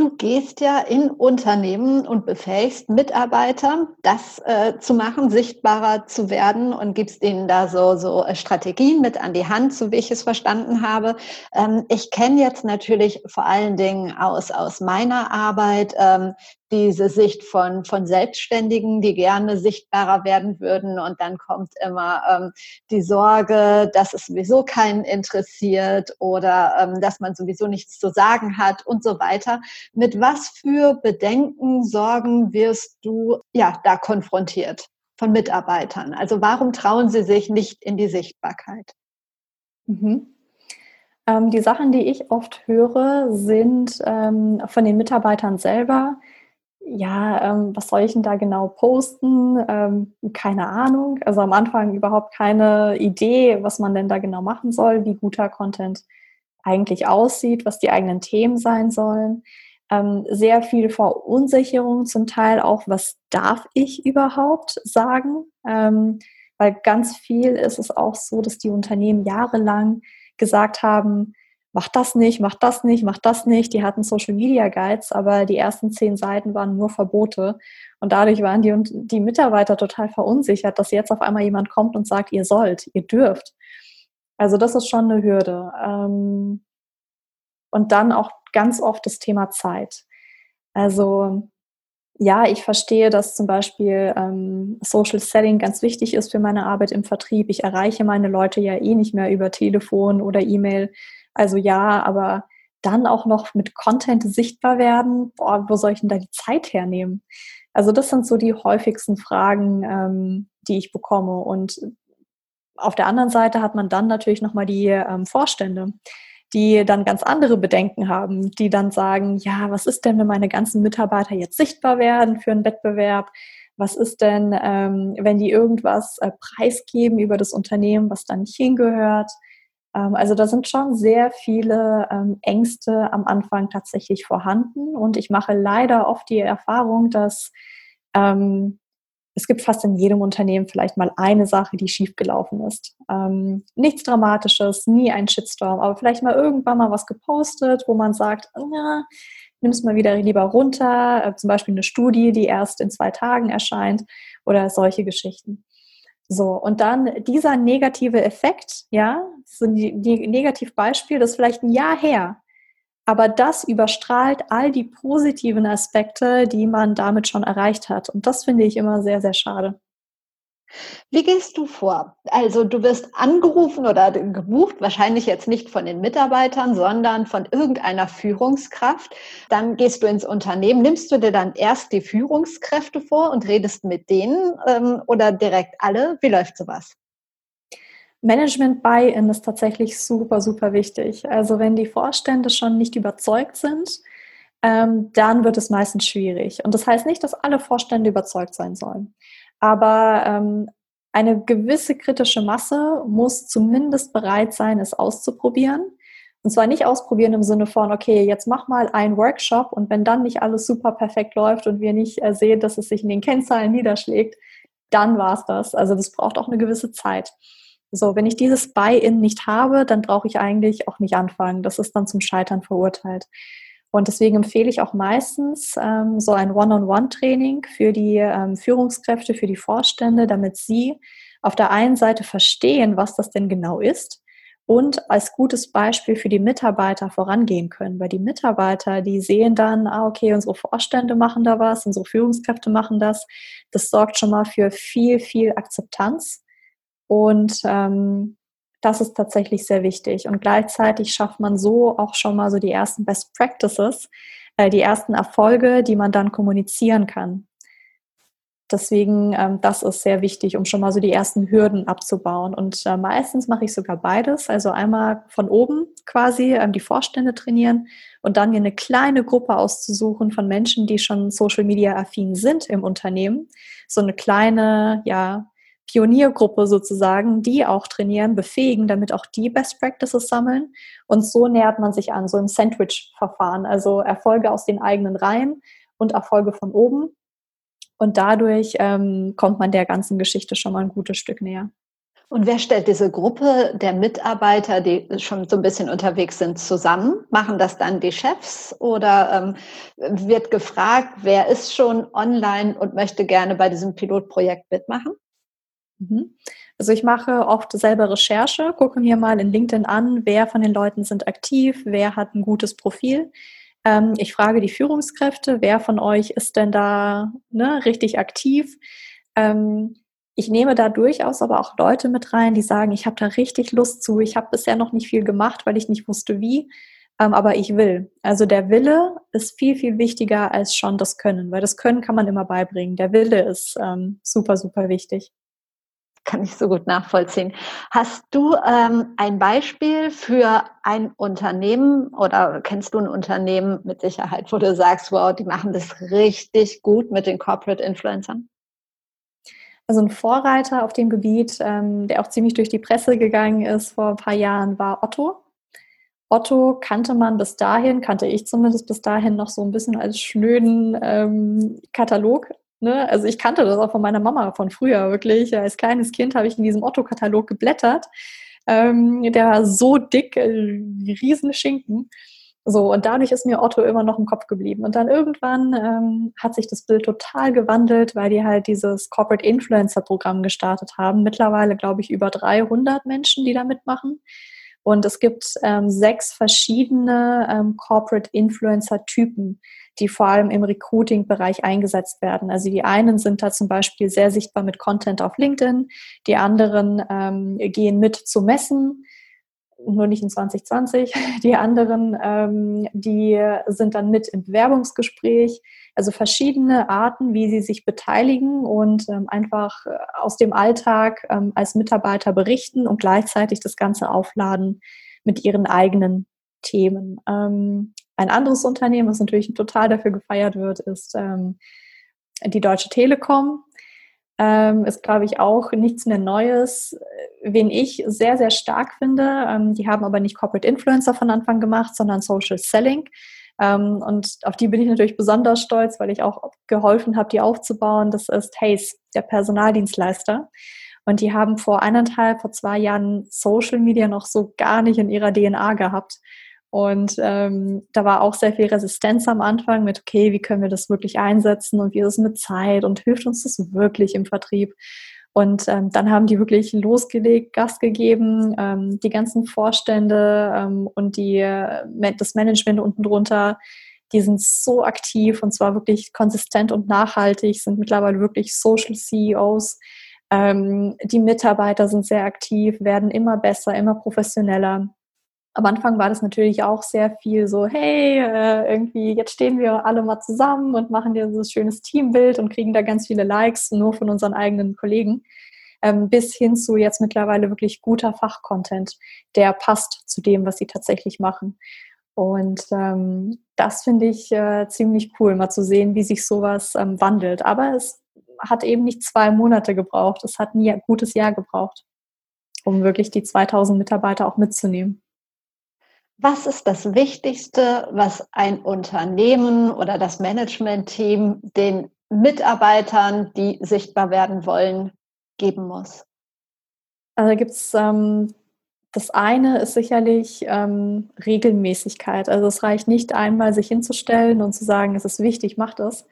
Du gehst ja in Unternehmen und befähigst Mitarbeiter, das äh, zu machen, sichtbarer zu werden und gibst ihnen da so, so äh, Strategien mit an die Hand, so wie ich es verstanden habe. Ähm, ich kenne jetzt natürlich vor allen Dingen aus, aus meiner Arbeit ähm, diese Sicht von, von Selbstständigen, die gerne sichtbarer werden würden. Und dann kommt immer ähm, die Sorge, dass es sowieso keinen interessiert oder ähm, dass man sowieso nichts zu sagen hat und so weiter. Mit was für Bedenken, Sorgen wirst du ja da konfrontiert von Mitarbeitern? Also warum trauen sie sich nicht in die Sichtbarkeit? Mhm. Ähm, die Sachen, die ich oft höre, sind ähm, von den Mitarbeitern selber, ja, ähm, was soll ich denn da genau posten? Ähm, keine Ahnung. Also am Anfang überhaupt keine Idee, was man denn da genau machen soll, wie guter Content eigentlich aussieht, was die eigenen Themen sein sollen. Ähm, sehr viel Verunsicherung, zum Teil auch, was darf ich überhaupt sagen? Ähm, weil ganz viel ist es auch so, dass die Unternehmen jahrelang gesagt haben, mach das nicht, mach das nicht, mach das nicht. Die hatten Social Media Guides, aber die ersten zehn Seiten waren nur Verbote. Und dadurch waren die, die Mitarbeiter total verunsichert, dass jetzt auf einmal jemand kommt und sagt, ihr sollt, ihr dürft. Also das ist schon eine Hürde. Ähm, und dann auch ganz oft das Thema Zeit. Also ja, ich verstehe, dass zum Beispiel ähm, Social Selling ganz wichtig ist für meine Arbeit im Vertrieb. Ich erreiche meine Leute ja eh nicht mehr über Telefon oder E-Mail. Also ja, aber dann auch noch mit Content sichtbar werden, boah, wo soll ich denn da die Zeit hernehmen? Also das sind so die häufigsten Fragen, ähm, die ich bekomme. Und auf der anderen Seite hat man dann natürlich nochmal die ähm, Vorstände, die dann ganz andere Bedenken haben, die dann sagen, ja, was ist denn, wenn meine ganzen Mitarbeiter jetzt sichtbar werden für einen Wettbewerb? Was ist denn, ähm, wenn die irgendwas äh, preisgeben über das Unternehmen, was da nicht hingehört? Ähm, also da sind schon sehr viele ähm, Ängste am Anfang tatsächlich vorhanden. Und ich mache leider oft die Erfahrung, dass ähm, es gibt fast in jedem Unternehmen vielleicht mal eine Sache, die schiefgelaufen ist. Ähm, nichts Dramatisches, nie ein Shitstorm, aber vielleicht mal irgendwann mal was gepostet, wo man sagt, ja, nimm es mal wieder lieber runter, äh, zum Beispiel eine Studie, die erst in zwei Tagen erscheint oder solche Geschichten. So, und dann dieser negative Effekt, ja, so ein Negativbeispiel, das ist vielleicht ein Jahr her, aber das überstrahlt all die positiven Aspekte, die man damit schon erreicht hat. Und das finde ich immer sehr, sehr schade. Wie gehst du vor? Also du wirst angerufen oder gebucht, wahrscheinlich jetzt nicht von den Mitarbeitern, sondern von irgendeiner Führungskraft. Dann gehst du ins Unternehmen. Nimmst du dir dann erst die Führungskräfte vor und redest mit denen ähm, oder direkt alle? Wie läuft sowas? Management Buy-in ist tatsächlich super, super wichtig. Also wenn die Vorstände schon nicht überzeugt sind, ähm, dann wird es meistens schwierig. Und das heißt nicht, dass alle Vorstände überzeugt sein sollen. Aber ähm, eine gewisse kritische Masse muss zumindest bereit sein, es auszuprobieren. Und zwar nicht ausprobieren im Sinne von, okay, jetzt mach mal einen Workshop und wenn dann nicht alles super perfekt läuft und wir nicht äh, sehen, dass es sich in den Kennzahlen niederschlägt, dann war es das. Also das braucht auch eine gewisse Zeit. So, wenn ich dieses Buy-in nicht habe, dann brauche ich eigentlich auch nicht anfangen. Das ist dann zum Scheitern verurteilt. Und deswegen empfehle ich auch meistens ähm, so ein One-on-One-Training für die ähm, Führungskräfte, für die Vorstände, damit sie auf der einen Seite verstehen, was das denn genau ist und als gutes Beispiel für die Mitarbeiter vorangehen können. Weil die Mitarbeiter, die sehen dann, ah, okay, unsere Vorstände machen da was, unsere Führungskräfte machen das. Das sorgt schon mal für viel, viel Akzeptanz und ähm, das ist tatsächlich sehr wichtig. Und gleichzeitig schafft man so auch schon mal so die ersten Best Practices, äh, die ersten Erfolge, die man dann kommunizieren kann. Deswegen, ähm, das ist sehr wichtig, um schon mal so die ersten Hürden abzubauen. Und äh, meistens mache ich sogar beides. Also einmal von oben quasi ähm, die Vorstände trainieren und dann mir eine kleine Gruppe auszusuchen von Menschen, die schon Social Media affin sind im Unternehmen. So eine kleine, ja, Pioniergruppe sozusagen, die auch trainieren, befähigen, damit auch die Best Practices sammeln. Und so nähert man sich an, so im Sandwich-Verfahren, also Erfolge aus den eigenen Reihen und Erfolge von oben. Und dadurch ähm, kommt man der ganzen Geschichte schon mal ein gutes Stück näher. Und wer stellt diese Gruppe der Mitarbeiter, die schon so ein bisschen unterwegs sind, zusammen? Machen das dann die Chefs oder ähm, wird gefragt, wer ist schon online und möchte gerne bei diesem Pilotprojekt mitmachen? Mhm. Also ich mache oft selber Recherche, gucke mir mal in LinkedIn an, wer von den Leuten sind aktiv, wer hat ein gutes Profil. Ähm, ich frage die Führungskräfte, wer von euch ist denn da ne, richtig aktiv. Ähm, ich nehme da durchaus aber auch Leute mit rein, die sagen, ich habe da richtig Lust zu, ich habe bisher noch nicht viel gemacht, weil ich nicht wusste wie, ähm, aber ich will. Also der Wille ist viel, viel wichtiger als schon das Können, weil das Können kann man immer beibringen. Der Wille ist super, super wichtig kann ich so gut nachvollziehen. Hast du ähm, ein Beispiel für ein Unternehmen oder kennst du ein Unternehmen mit Sicherheit, wo du sagst, wow, die machen das richtig gut mit den Corporate Influencern? Also ein Vorreiter auf dem Gebiet, ähm, der auch ziemlich durch die Presse gegangen ist vor ein paar Jahren, war Otto. Otto kannte man bis dahin, kannte ich zumindest bis dahin noch so ein bisschen als schnöden ähm, Katalog Ne? Also ich kannte das auch von meiner Mama von früher wirklich. Als kleines Kind habe ich in diesem Otto-Katalog geblättert. Ähm, der war so dick, äh, riesen Schinken. So, und dadurch ist mir Otto immer noch im Kopf geblieben. Und dann irgendwann ähm, hat sich das Bild total gewandelt, weil die halt dieses Corporate Influencer Programm gestartet haben. Mittlerweile, glaube ich, über 300 Menschen, die da mitmachen. Und es gibt ähm, sechs verschiedene ähm, Corporate Influencer Typen, die vor allem im Recruiting-Bereich eingesetzt werden. Also die einen sind da zum Beispiel sehr sichtbar mit Content auf LinkedIn, die anderen ähm, gehen mit zu Messen, nur nicht in 2020. <laughs> Die anderen, ähm, die sind dann mit im Bewerbungsgespräch. Also verschiedene Arten, wie sie sich beteiligen und ähm, einfach äh, aus dem Alltag ähm, als Mitarbeiter berichten und gleichzeitig das Ganze aufladen mit ihren eigenen Themen. Ein anderes Unternehmen, was natürlich total dafür gefeiert wird, ist ähm, die Deutsche Telekom. Ähm, ist, glaube ich, auch nichts mehr Neues. Wen ich sehr, sehr stark finde, ähm, die haben aber nicht Corporate Influencer von Anfang gemacht, sondern Social Selling. Ähm, und auf die bin ich natürlich besonders stolz, weil ich auch geholfen habe, die aufzubauen. Das ist Hayes, der Personaldienstleister. Und die haben vor eineinhalb, vor zwei Jahren Social Media noch so gar nicht in ihrer DNA gehabt. Und ähm, da war auch sehr viel Resistenz am Anfang mit, okay, wie können wir das wirklich einsetzen und wie ist es mit Zeit und hilft uns das wirklich im Vertrieb? Und ähm, dann haben die wirklich losgelegt, Gas gegeben, ähm, die ganzen Vorstände ähm, und die, äh, das Management unten drunter, die sind so aktiv und zwar wirklich konsistent und nachhaltig, sind mittlerweile wirklich Social CEOs. Ähm, die Mitarbeiter sind sehr aktiv, werden immer besser, immer professioneller. Am Anfang war das natürlich auch sehr viel so, hey, äh, irgendwie jetzt stehen wir alle mal zusammen und machen dir so ein schönes Teambild und kriegen da ganz viele Likes nur von unseren eigenen Kollegen, ähm, bis hin zu jetzt mittlerweile wirklich guter Fachcontent, der passt zu dem, was sie tatsächlich machen. Und ähm, das finde ich äh, ziemlich cool, mal zu sehen, wie sich sowas ähm, wandelt. Aber es hat eben nicht zwei Monate gebraucht, es hat ein gutes Jahr gebraucht, um wirklich die 2000 Mitarbeiter auch mitzunehmen. Was ist das Wichtigste, was ein Unternehmen oder das Management-Team den Mitarbeitern, die sichtbar werden wollen, geben muss? Also gibt es ähm, das eine ist sicherlich ähm, Regelmäßigkeit. Also es reicht nicht einmal, sich hinzustellen und zu sagen, es ist wichtig, macht es,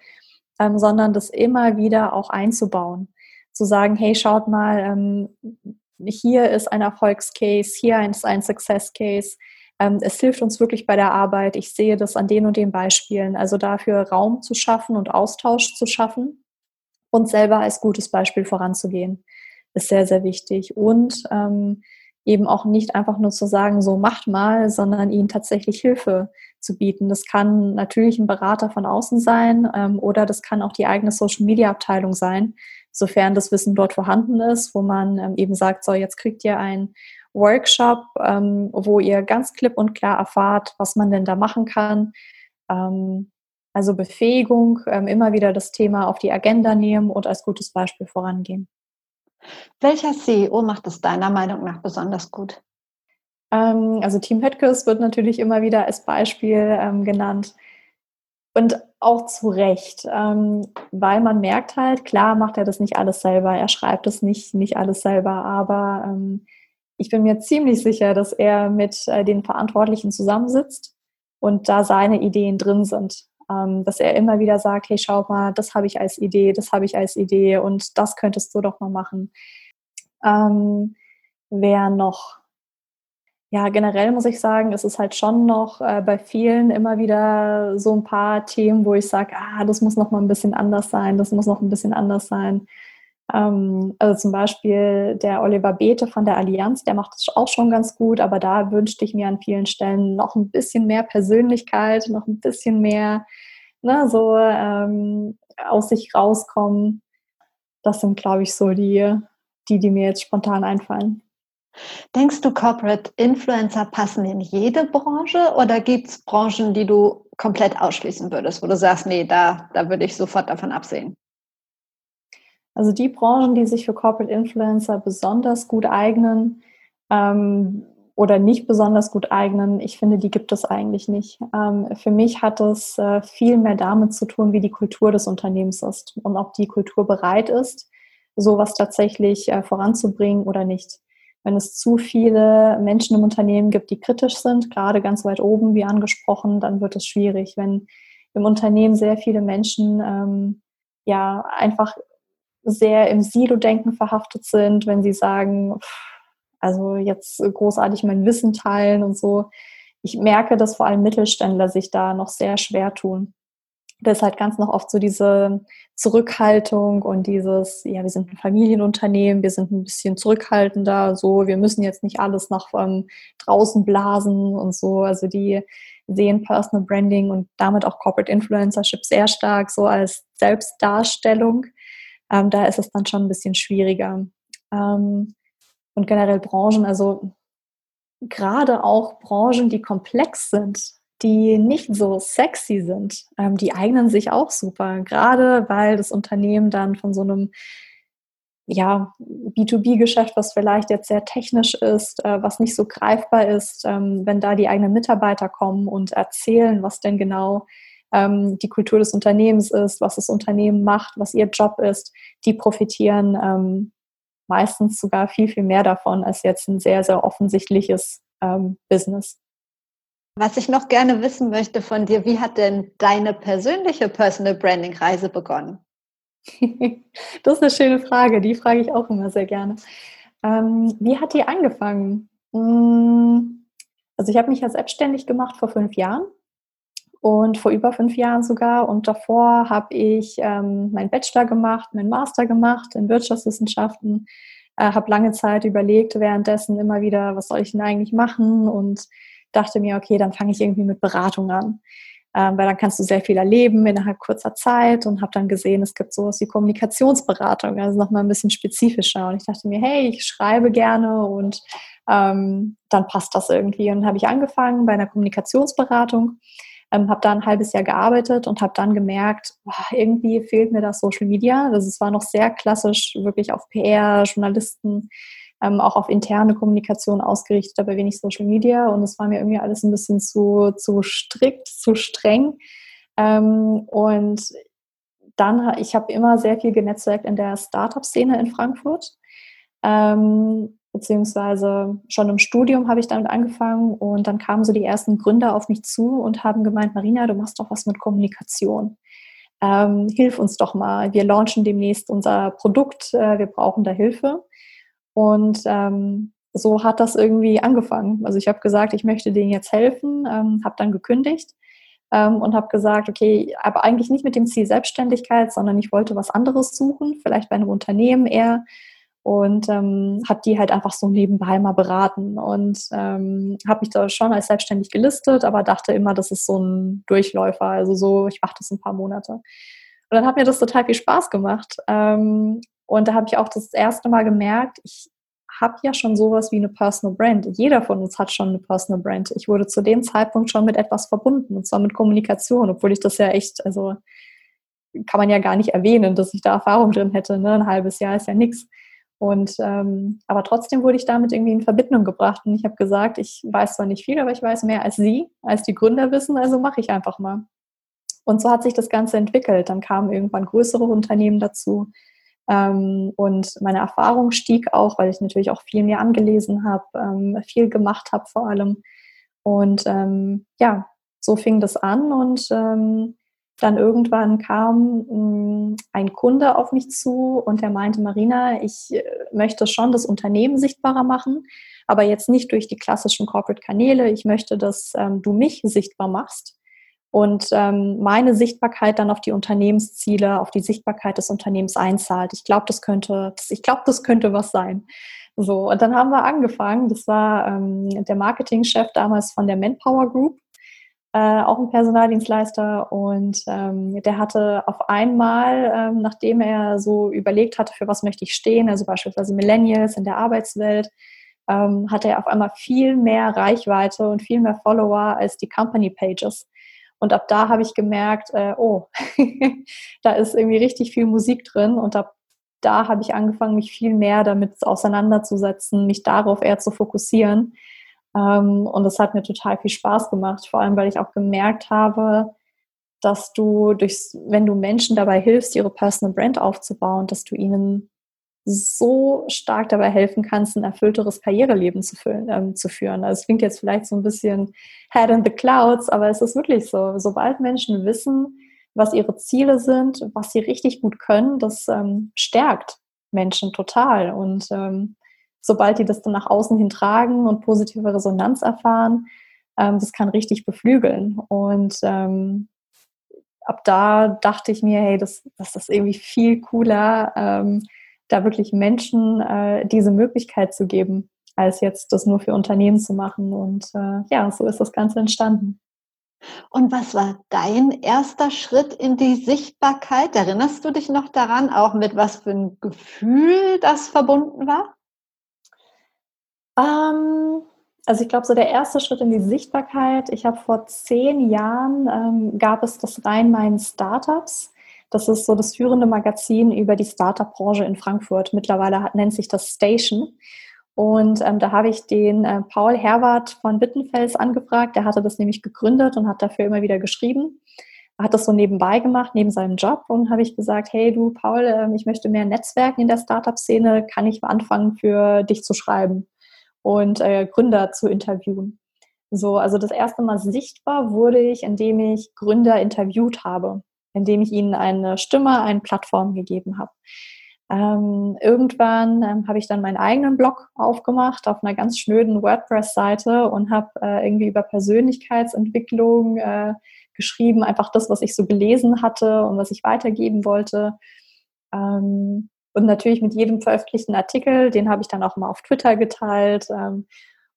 ähm, sondern das immer wieder auch einzubauen. Zu sagen, hey, schaut mal, ähm, hier ist ein Erfolgscase, hier ist ein Success Case ähm, es hilft uns wirklich bei der Arbeit. Ich sehe das an den und den Beispielen. Also dafür Raum zu schaffen und Austausch zu schaffen und selber als gutes Beispiel voranzugehen, ist sehr, sehr wichtig. Und ähm, eben auch nicht einfach nur zu sagen, so macht mal, sondern ihnen tatsächlich Hilfe zu bieten. Das kann natürlich ein Berater von außen sein ähm, oder das kann auch die eigene Social-Media-Abteilung sein, sofern das Wissen dort vorhanden ist, wo man ähm, eben sagt, so jetzt kriegt ihr ein Workshop, ähm, wo ihr ganz klipp und klar erfahrt, was man denn da machen kann. Ähm, also Befähigung, ähm, immer wieder das Thema auf die Agenda nehmen und als gutes Beispiel vorangehen. Welcher CEO macht es deiner Meinung nach besonders gut? Ähm, also Team Headkurs wird natürlich immer wieder als Beispiel ähm, genannt. Und auch zu Recht, weil man merkt halt, klar macht er das nicht alles selber, er schreibt es nicht, nicht alles selber, aber ich bin mir ziemlich sicher, dass er mit äh, den Verantwortlichen zusammensitzt und da seine Ideen drin sind. Ähm, dass er immer wieder sagt, hey, schau mal, das habe ich als Idee, das habe ich als Idee und das könntest du doch mal machen. Ähm, wer noch? Ja, generell muss ich sagen, ist es halt schon noch äh, bei vielen immer wieder so ein paar Themen, wo ich sage, ah, das muss noch mal ein bisschen anders sein, das muss noch ein bisschen anders sein. Ähm, also zum Beispiel der Oliver Beete von der Allianz, der macht es auch schon ganz gut, aber da wünschte ich mir an vielen Stellen noch ein bisschen mehr Persönlichkeit, noch ein bisschen mehr ne, so ähm, aus sich rauskommen. Das sind, glaube ich, so die, die, die mir jetzt spontan einfallen. Denkst du, Corporate Influencer passen in jede Branche oder gibt es Branchen, die du komplett ausschließen würdest, wo du sagst, nee, da, da würde ich sofort davon absehen? Also die Branchen, die sich für Corporate Influencer besonders gut eignen ähm, oder nicht besonders gut eignen, ich finde, die gibt es eigentlich nicht. Ähm, für mich hat es äh, viel mehr damit zu tun, wie die Kultur des Unternehmens ist und ob die Kultur bereit ist, sowas tatsächlich äh, voranzubringen oder nicht. Wenn es zu viele Menschen im Unternehmen gibt, die kritisch sind, gerade ganz weit oben, wie angesprochen, dann wird es schwierig. Wenn im Unternehmen sehr viele Menschen ähm, ja einfach sehr im Silo-Denken verhaftet sind, wenn sie sagen, also jetzt großartig mein Wissen teilen und so. Ich merke, dass vor allem Mittelständler sich da noch sehr schwer tun. Das ist halt ganz noch oft so diese Zurückhaltung und dieses, ja, wir sind ein Familienunternehmen, wir sind ein bisschen zurückhaltender, so, wir müssen jetzt nicht alles nach ähm, draußen blasen und so. Also die sehen Personal Branding und damit auch Corporate Influencership sehr stark so als Selbstdarstellung. Ähm, da ist es dann schon ein bisschen schwieriger. Ähm, und generell Branchen, also gerade auch Branchen, die komplex sind, die nicht so sexy sind, ähm, die eignen sich auch super. Gerade weil das Unternehmen dann von so einem ja, B2B-Geschäft, was vielleicht jetzt sehr technisch ist, äh, was nicht so greifbar ist, ähm, wenn da die eigenen Mitarbeiter kommen und erzählen, was denn genau ähm, die Kultur des Unternehmens ist, was das Unternehmen macht, was ihr Job ist, die profitieren ähm, meistens sogar viel, viel mehr davon als jetzt ein sehr, sehr offensichtliches ähm, Business. Was ich noch gerne wissen möchte von dir, wie hat denn deine persönliche Personal Branding Reise begonnen? <laughs> das ist eine schöne Frage, die frage ich auch immer sehr gerne. Ähm, wie hat die angefangen? Hm, also ich habe mich ja selbstständig gemacht vor fünf Jahren und vor über fünf Jahren sogar. Und davor habe ich ähm, meinen Bachelor gemacht, meinen Master gemacht in Wirtschaftswissenschaften, äh, habe lange Zeit überlegt, währenddessen immer wieder, was soll ich denn eigentlich machen und dachte mir, okay, dann fange ich irgendwie mit Beratung an. Ähm, weil dann kannst du sehr viel erleben innerhalb kurzer Zeit und habe dann gesehen, es gibt sowas wie Kommunikationsberatung, also nochmal ein bisschen spezifischer. Und ich dachte mir, hey, ich schreibe gerne und ähm, dann passt das irgendwie. Und dann habe ich angefangen bei einer Kommunikationsberatung ähm, habe da ein halbes Jahr gearbeitet und habe dann gemerkt, boah, irgendwie fehlt mir das Social Media. Das ist, war noch sehr klassisch, wirklich auf PR, Journalisten, ähm, auch auf interne Kommunikation ausgerichtet, aber wenig Social Media. Und es war mir irgendwie alles ein bisschen zu, zu strikt, zu streng. Ähm, und dann, ich habe immer sehr viel genetzwerkt in der Startup-Szene in Frankfurt. Ähm, beziehungsweise schon im Studium habe ich damit angefangen und dann kamen so die ersten Gründer auf mich zu und haben gemeint, Marina, du machst doch was mit Kommunikation. Ähm, hilf uns doch mal. Wir launchen demnächst unser Produkt, äh, wir brauchen da Hilfe. Und ähm, so hat das irgendwie angefangen. Also ich habe gesagt, ich möchte denen jetzt helfen, ähm, habe dann gekündigt ähm, und habe gesagt, okay, aber eigentlich nicht mit dem Ziel Selbstständigkeit, sondern ich wollte was anderes suchen, vielleicht bei einem Unternehmen eher und ähm, habe die halt einfach so nebenbei mal beraten und ähm, habe mich da schon als selbstständig gelistet, aber dachte immer, das ist so ein Durchläufer, also so, ich mache das ein paar Monate. Und dann hat mir das total viel Spaß gemacht ähm, und da habe ich auch das erste Mal gemerkt, ich habe ja schon sowas wie eine Personal Brand. Jeder von uns hat schon eine Personal Brand. Ich wurde zu dem Zeitpunkt schon mit etwas verbunden, und zwar mit Kommunikation, obwohl ich das ja echt, also kann man ja gar nicht erwähnen, dass ich da Erfahrung drin hätte. Ne? Ein halbes Jahr ist ja nichts. Und ähm, aber trotzdem wurde ich damit irgendwie in Verbindung gebracht. Und ich habe gesagt, ich weiß zwar nicht viel, aber ich weiß mehr als Sie, als die Gründer wissen, also mache ich einfach mal. Und so hat sich das Ganze entwickelt. Dann kamen irgendwann größere Unternehmen dazu. Ähm, und meine Erfahrung stieg auch, weil ich natürlich auch viel mehr angelesen habe, ähm, viel gemacht habe vor allem. Und ähm, ja, so fing das an und ähm, dann irgendwann kam hm, ein Kunde auf mich zu und der meinte, Marina, ich äh, möchte schon das Unternehmen sichtbarer machen, aber jetzt nicht durch die klassischen Corporate-Kanäle. Ich möchte, dass ähm, du mich sichtbar machst und ähm, meine Sichtbarkeit dann auf die Unternehmensziele, auf die Sichtbarkeit des Unternehmens einzahlt. Ich glaube, das könnte, ich glaube, das könnte was sein. So, und dann haben wir angefangen. Das war ähm, der Marketingchef damals von der Manpower Group äh, auch ein Personaldienstleister und ähm, der hatte auf einmal, ähm, nachdem er so überlegt hatte, für was möchte ich stehen, also beispielsweise Millennials in der Arbeitswelt, ähm, hatte er auf einmal viel mehr Reichweite und viel mehr Follower als die Company Pages. Und ab da habe ich gemerkt, äh, oh, <laughs> da ist irgendwie richtig viel Musik drin und ab da habe ich angefangen, mich viel mehr damit auseinanderzusetzen, mich darauf eher zu fokussieren und es hat mir total viel Spaß gemacht, vor allem weil ich auch gemerkt habe, dass du durch, wenn du Menschen dabei hilfst, ihre Personal Brand aufzubauen, dass du ihnen so stark dabei helfen kannst, ein erfüllteres Karriereleben zu, füllen, ähm, zu führen. Also es klingt jetzt vielleicht so ein bisschen head in the clouds, aber es ist wirklich so. Sobald Menschen wissen, was ihre Ziele sind, was sie richtig gut können, das ähm, stärkt Menschen total. Und ähm, sobald die das dann nach außen hin tragen und positive Resonanz erfahren, ähm, das kann richtig beflügeln. Und ähm, ab da dachte ich mir, hey, das, das ist irgendwie viel cooler, ähm, da wirklich Menschen äh, diese Möglichkeit zu geben, als jetzt das nur für Unternehmen zu machen. Und äh, ja, so ist das Ganze entstanden. Und was war dein erster Schritt in die Sichtbarkeit? Erinnerst du dich noch daran, auch mit was für ein Gefühl das verbunden war? Ähm, also ich glaube, so der erste Schritt in die Sichtbarkeit, ich habe vor zehn Jahren, ähm, gab es das Rhein-Main Startups. Das ist so das führende Magazin über die Startup-Branche in Frankfurt. Mittlerweile hat, nennt sich das Station. Und ähm, da habe ich den äh, Paul Herbert von Wittenfels angefragt. Der hatte das nämlich gegründet und hat dafür immer wieder geschrieben. Er hat das so nebenbei gemacht, neben seinem Job. Und habe ich gesagt, hey du Paul, äh, ich möchte mehr Netzwerken in der Startup-Szene. Kann ich anfangen, für dich zu schreiben und äh, Gründer zu interviewen? So, also das erste Mal sichtbar wurde ich, indem ich Gründer interviewt habe indem ich ihnen eine Stimme, eine Plattform gegeben habe. Ähm, irgendwann ähm, habe ich dann meinen eigenen Blog aufgemacht auf einer ganz schnöden WordPress-Seite und habe äh, irgendwie über Persönlichkeitsentwicklung äh, geschrieben, einfach das, was ich so gelesen hatte und was ich weitergeben wollte. Ähm, und natürlich mit jedem veröffentlichten Artikel, den habe ich dann auch mal auf Twitter geteilt. Ähm,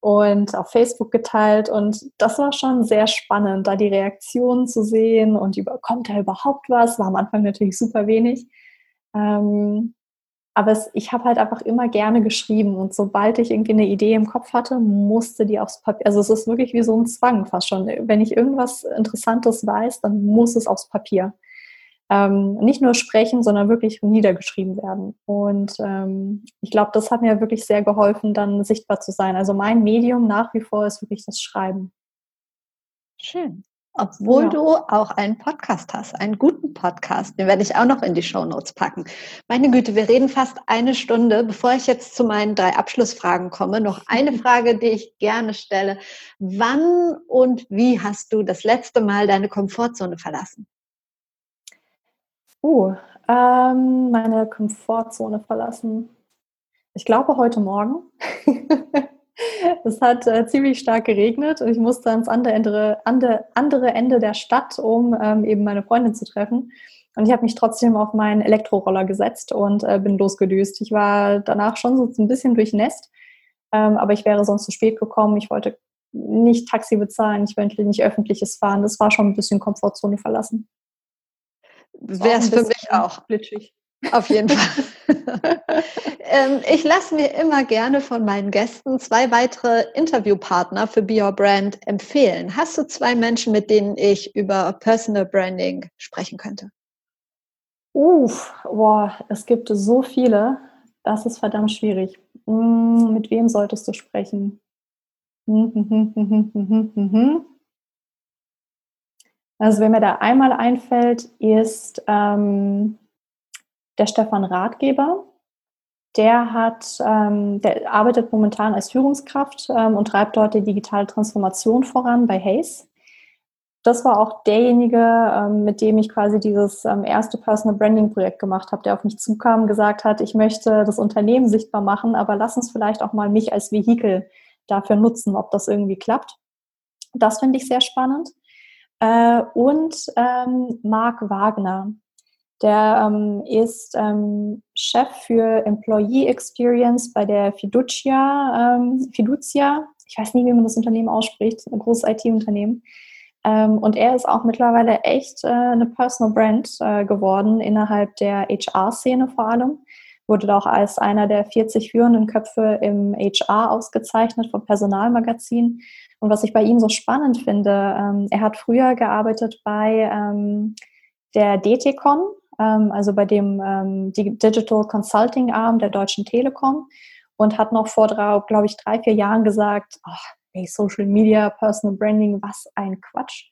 und auf Facebook geteilt. Und das war schon sehr spannend, da die Reaktionen zu sehen und über, kommt da überhaupt was? War am Anfang natürlich super wenig. Ähm, aber es, ich habe halt einfach immer gerne geschrieben und sobald ich irgendwie eine Idee im Kopf hatte, musste die aufs Papier. Also es ist wirklich wie so ein Zwang fast schon. Wenn ich irgendwas Interessantes weiß, dann muss es aufs Papier ähm, nicht nur sprechen, sondern wirklich niedergeschrieben werden. Und ähm, ich glaube, das hat mir wirklich sehr geholfen, dann sichtbar zu sein. Also mein Medium nach wie vor ist wirklich das Schreiben. Schön. Obwohl ja. du auch einen Podcast hast, einen guten Podcast, den werde ich auch noch in die Show Notes packen. Meine Güte, wir reden fast eine Stunde. Bevor ich jetzt zu meinen drei Abschlussfragen komme, noch eine <laughs> Frage, die ich gerne stelle. Wann und wie hast du das letzte Mal deine Komfortzone verlassen? Uh, ähm, meine Komfortzone verlassen. Ich glaube heute Morgen. <laughs> es hat äh, ziemlich stark geregnet und ich musste ans andere Ende, andere, andere Ende der Stadt, um ähm, eben meine Freundin zu treffen. Und ich habe mich trotzdem auf meinen Elektroroller gesetzt und äh, bin losgedüst. Ich war danach schon so ein bisschen durchnässt, ähm, aber ich wäre sonst zu spät gekommen. Ich wollte nicht Taxi bezahlen, ich wollte nicht öffentliches fahren. Das war schon ein bisschen Komfortzone verlassen wäre es für mich auch. Glitschig. Auf jeden <laughs> Fall. <laughs> ähm, ich lasse mir immer gerne von meinen Gästen zwei weitere Interviewpartner für Be Your Brand empfehlen. Hast du zwei Menschen, mit denen ich über Personal Branding sprechen könnte? Uff, boah, es gibt so viele. Das ist verdammt schwierig. Hm, mit wem solltest du sprechen? Hm, hm, also wer mir da einmal einfällt, ist ähm, der Stefan Ratgeber. Der hat, ähm, der arbeitet momentan als Führungskraft ähm, und treibt dort die digitale Transformation voran bei Hayes. Das war auch derjenige, ähm, mit dem ich quasi dieses ähm, erste Personal Branding Projekt gemacht habe, der auf mich zukam gesagt hat, ich möchte das Unternehmen sichtbar machen, aber lass uns vielleicht auch mal mich als Vehikel dafür nutzen, ob das irgendwie klappt. Das finde ich sehr spannend äh, und ähm, Marc Wagner. Der ähm, ist ähm, Chef für Employee Experience bei der Fiducia, ähm, Fiducia. Ich weiß nie, wie man das Unternehmen ausspricht, ein großes IT-Unternehmen. Ähm, und er ist auch mittlerweile echt äh, eine Personal Brand äh, geworden innerhalb der HR-Szene vor allem. Wurde auch als einer der 40 führenden Köpfe im HR ausgezeichnet vom Personalmagazin und was ich bei ihm so spannend finde, ähm, er hat früher gearbeitet bei ähm, der DTCon, ähm, also bei dem ähm, Digital Consulting Arm der Deutschen Telekom und hat noch vor, glaube ich, drei, vier Jahren gesagt, oh, hey, Social Media, Personal Branding, was ein Quatsch.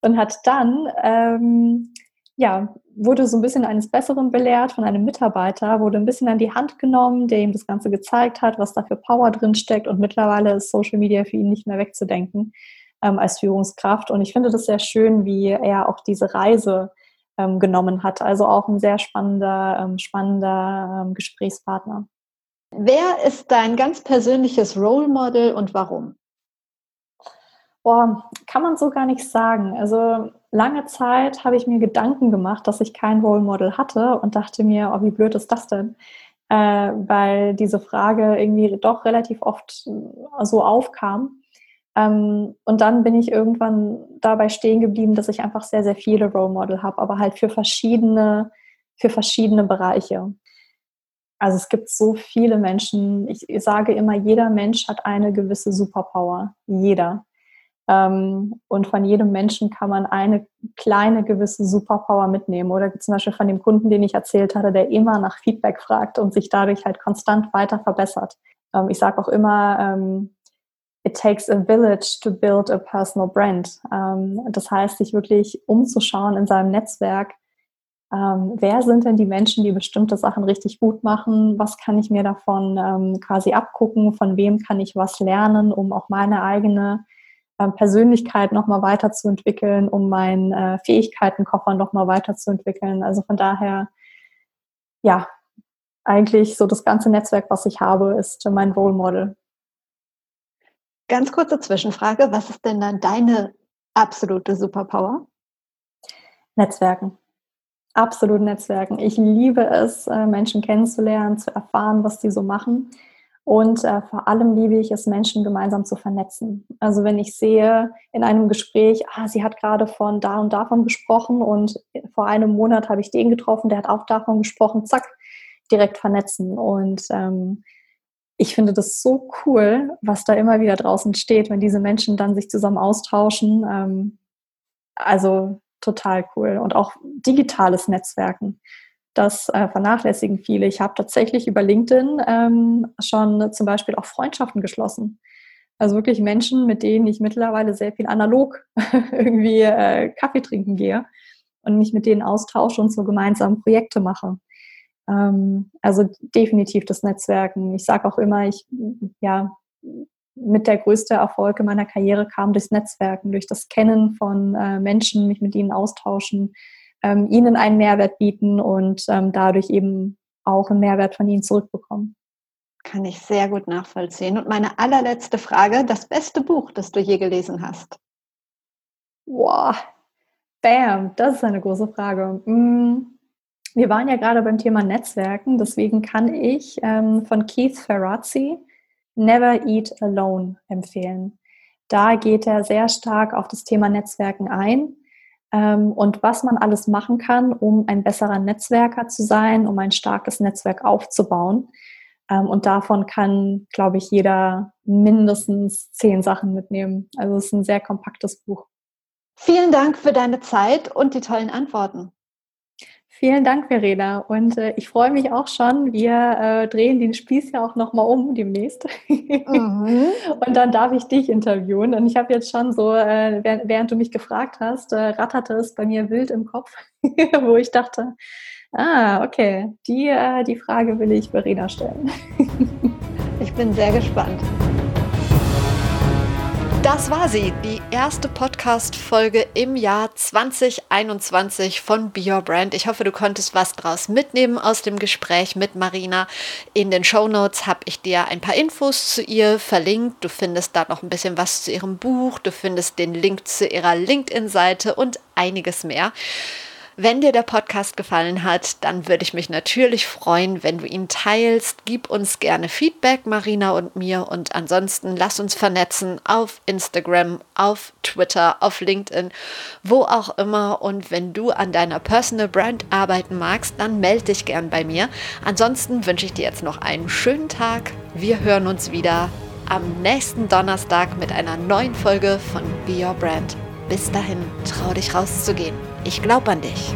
Und hat dann ähm, ja, wurde so ein bisschen eines Besseren belehrt von einem Mitarbeiter, wurde ein bisschen an die Hand genommen, der ihm das Ganze gezeigt hat, was da für Power drin steckt und mittlerweile ist Social Media für ihn nicht mehr wegzudenken ähm, als Führungskraft und ich finde das sehr schön, wie er auch diese Reise ähm, genommen hat. Also auch ein sehr spannender, ähm, spannender ähm, Gesprächspartner. Wer ist dein ganz persönliches Role Model und warum? Boah, kann man so gar nicht sagen. Also lange Zeit habe ich mir Gedanken gemacht, dass ich kein Role Model hatte und dachte mir, oh, wie blöd ist das denn? Äh, weil diese Frage irgendwie doch relativ oft äh, so aufkam. Ähm, und dann bin ich irgendwann dabei stehen geblieben, dass ich einfach sehr, sehr viele Role Model habe, aber halt für verschiedene, für verschiedene Bereiche. Also es gibt so viele Menschen. Ich sage immer, jeder Mensch hat eine gewisse Superpower. Jeder. Ähm, und von jedem Menschen kann man eine kleine gewisse Superpower mitnehmen. Oder zum Beispiel von dem Kunden, den ich erzählt hatte, der immer nach Feedback fragt und sich dadurch halt konstant weiter verbessert. Ähm, ich sage auch immer, ähm, it takes a village to build a personal brand. das heißt, sich wirklich umzuschauen in seinem Netzwerk, wer sind denn die Menschen, die bestimmte Sachen richtig gut machen? Was kann ich mir davon quasi abgucken? Von wem kann ich was lernen, um auch meine eigene äh, Persönlichkeit nochmal weiterzuentwickeln, um meinen äh, Fähigkeitenkoffer nochmal weiterzuentwickeln? Also von daher, ja, eigentlich so das ganze Netzwerk, was ich habe, ist mein Role Model. Ganz kurze Zwischenfrage. Was ist denn dann deine absolute Superpower? Netzwerken absolut Netzwerken. Ich liebe es, äh, Menschen kennenzulernen, zu erfahren, was die so machen. Und äh, vor allem liebe ich es, Menschen gemeinsam zu vernetzen. Also wenn ich sehe in einem Gespräch, ah, sie hat gerade von da und davon gesprochen und vor einem Monat habe ich den getroffen, der hat auch davon gesprochen, zack, direkt vernetzen. Und ähm, ich finde das so cool, was da immer wieder draußen steht, wenn diese Menschen dann sich zusammen austauschen. Ähm, also total cool. Und auch digitales Netzwerken. Das äh, vernachlässigen viele. Ich habe tatsächlich über LinkedIn ähm, schon zum Beispiel auch Freundschaften geschlossen. Also wirklich Menschen, mit denen ich mittlerweile sehr viel analog <laughs> irgendwie äh, Kaffee trinken gehe und mich mit denen austausche und so gemeinsam Projekte mache. Ähm, also definitiv das Netzwerken. Ich sage auch immer, ich ja mit der größte Erfolg in meiner Karriere kam durchs Netzwerken, durch das Kennen von äh, Menschen, mich mit ihnen austauschen, ähm, ihnen einen Mehrwert bieten und ähm, dadurch eben auch einen Mehrwert von ihnen zurückbekommen. Kann ich sehr gut nachvollziehen. Und meine allerletzte Frage, das beste Buch, das du je gelesen hast? Wow, bam, das ist eine große Frage. Mm, wir waren ja gerade beim Thema Netzwerken, deswegen kann ich ähm, von Keith Ferrazzi Never Eat Alone empfehlen. Da geht er sehr stark auf das Thema Netzwerken ein und was man alles machen kann, um ein besserer Netzwerker zu sein, um ein starkes Netzwerk aufzubauen. Ähm, und davon kann, glaube ich, jeder mindestens zehn Sachen mitnehmen. Also es ist ein sehr kompaktes Buch. Vielen Dank für deine Zeit und die tollen Antworten. Vielen Dank, Verena. Und äh, ich freue mich auch schon. Wir äh, drehen den Spieß ja auch nochmal um demnächst. Mhm. <laughs> und dann darf ich dich interviewen. Und ich habe jetzt schon so, äh, während, während, du mich gefragt hast, äh, ratterte es bei mir wild im Kopf, <laughs> wo ich dachte, ah, okay, die, äh, die Frage will ich Verena stellen. <laughs> ich bin sehr gespannt. Das war sie, die erste Podcast-Folge im Jahr 2021 von Be Your Brand. Ich hoffe, du konntest was draus mitnehmen aus dem Gespräch mit Marina. In den Show Notes habe ich dir ein paar Infos zu ihr verlinkt. Du findest da noch ein bisschen was zu ihrem Buch. Du findest den Link zu ihrer LinkedIn-Seite und einiges mehr. Wenn dir der Podcast gefallen hat, dann würde ich mich natürlich freuen, wenn du ihn teilst. Gib uns gerne Feedback, Marina und mir. Und ansonsten lass uns vernetzen auf Instagram, auf Twitter, auf LinkedIn, wo auch immer. Und wenn du an deiner Personal Brand arbeiten magst, dann melde dich gern bei mir. Ansonsten wünsche ich dir jetzt noch einen schönen Tag. Wir hören uns wieder am nächsten Donnerstag mit einer neuen Folge von Be Your Brand. Bis dahin, trau dich rauszugehen. Ich glaube an dich.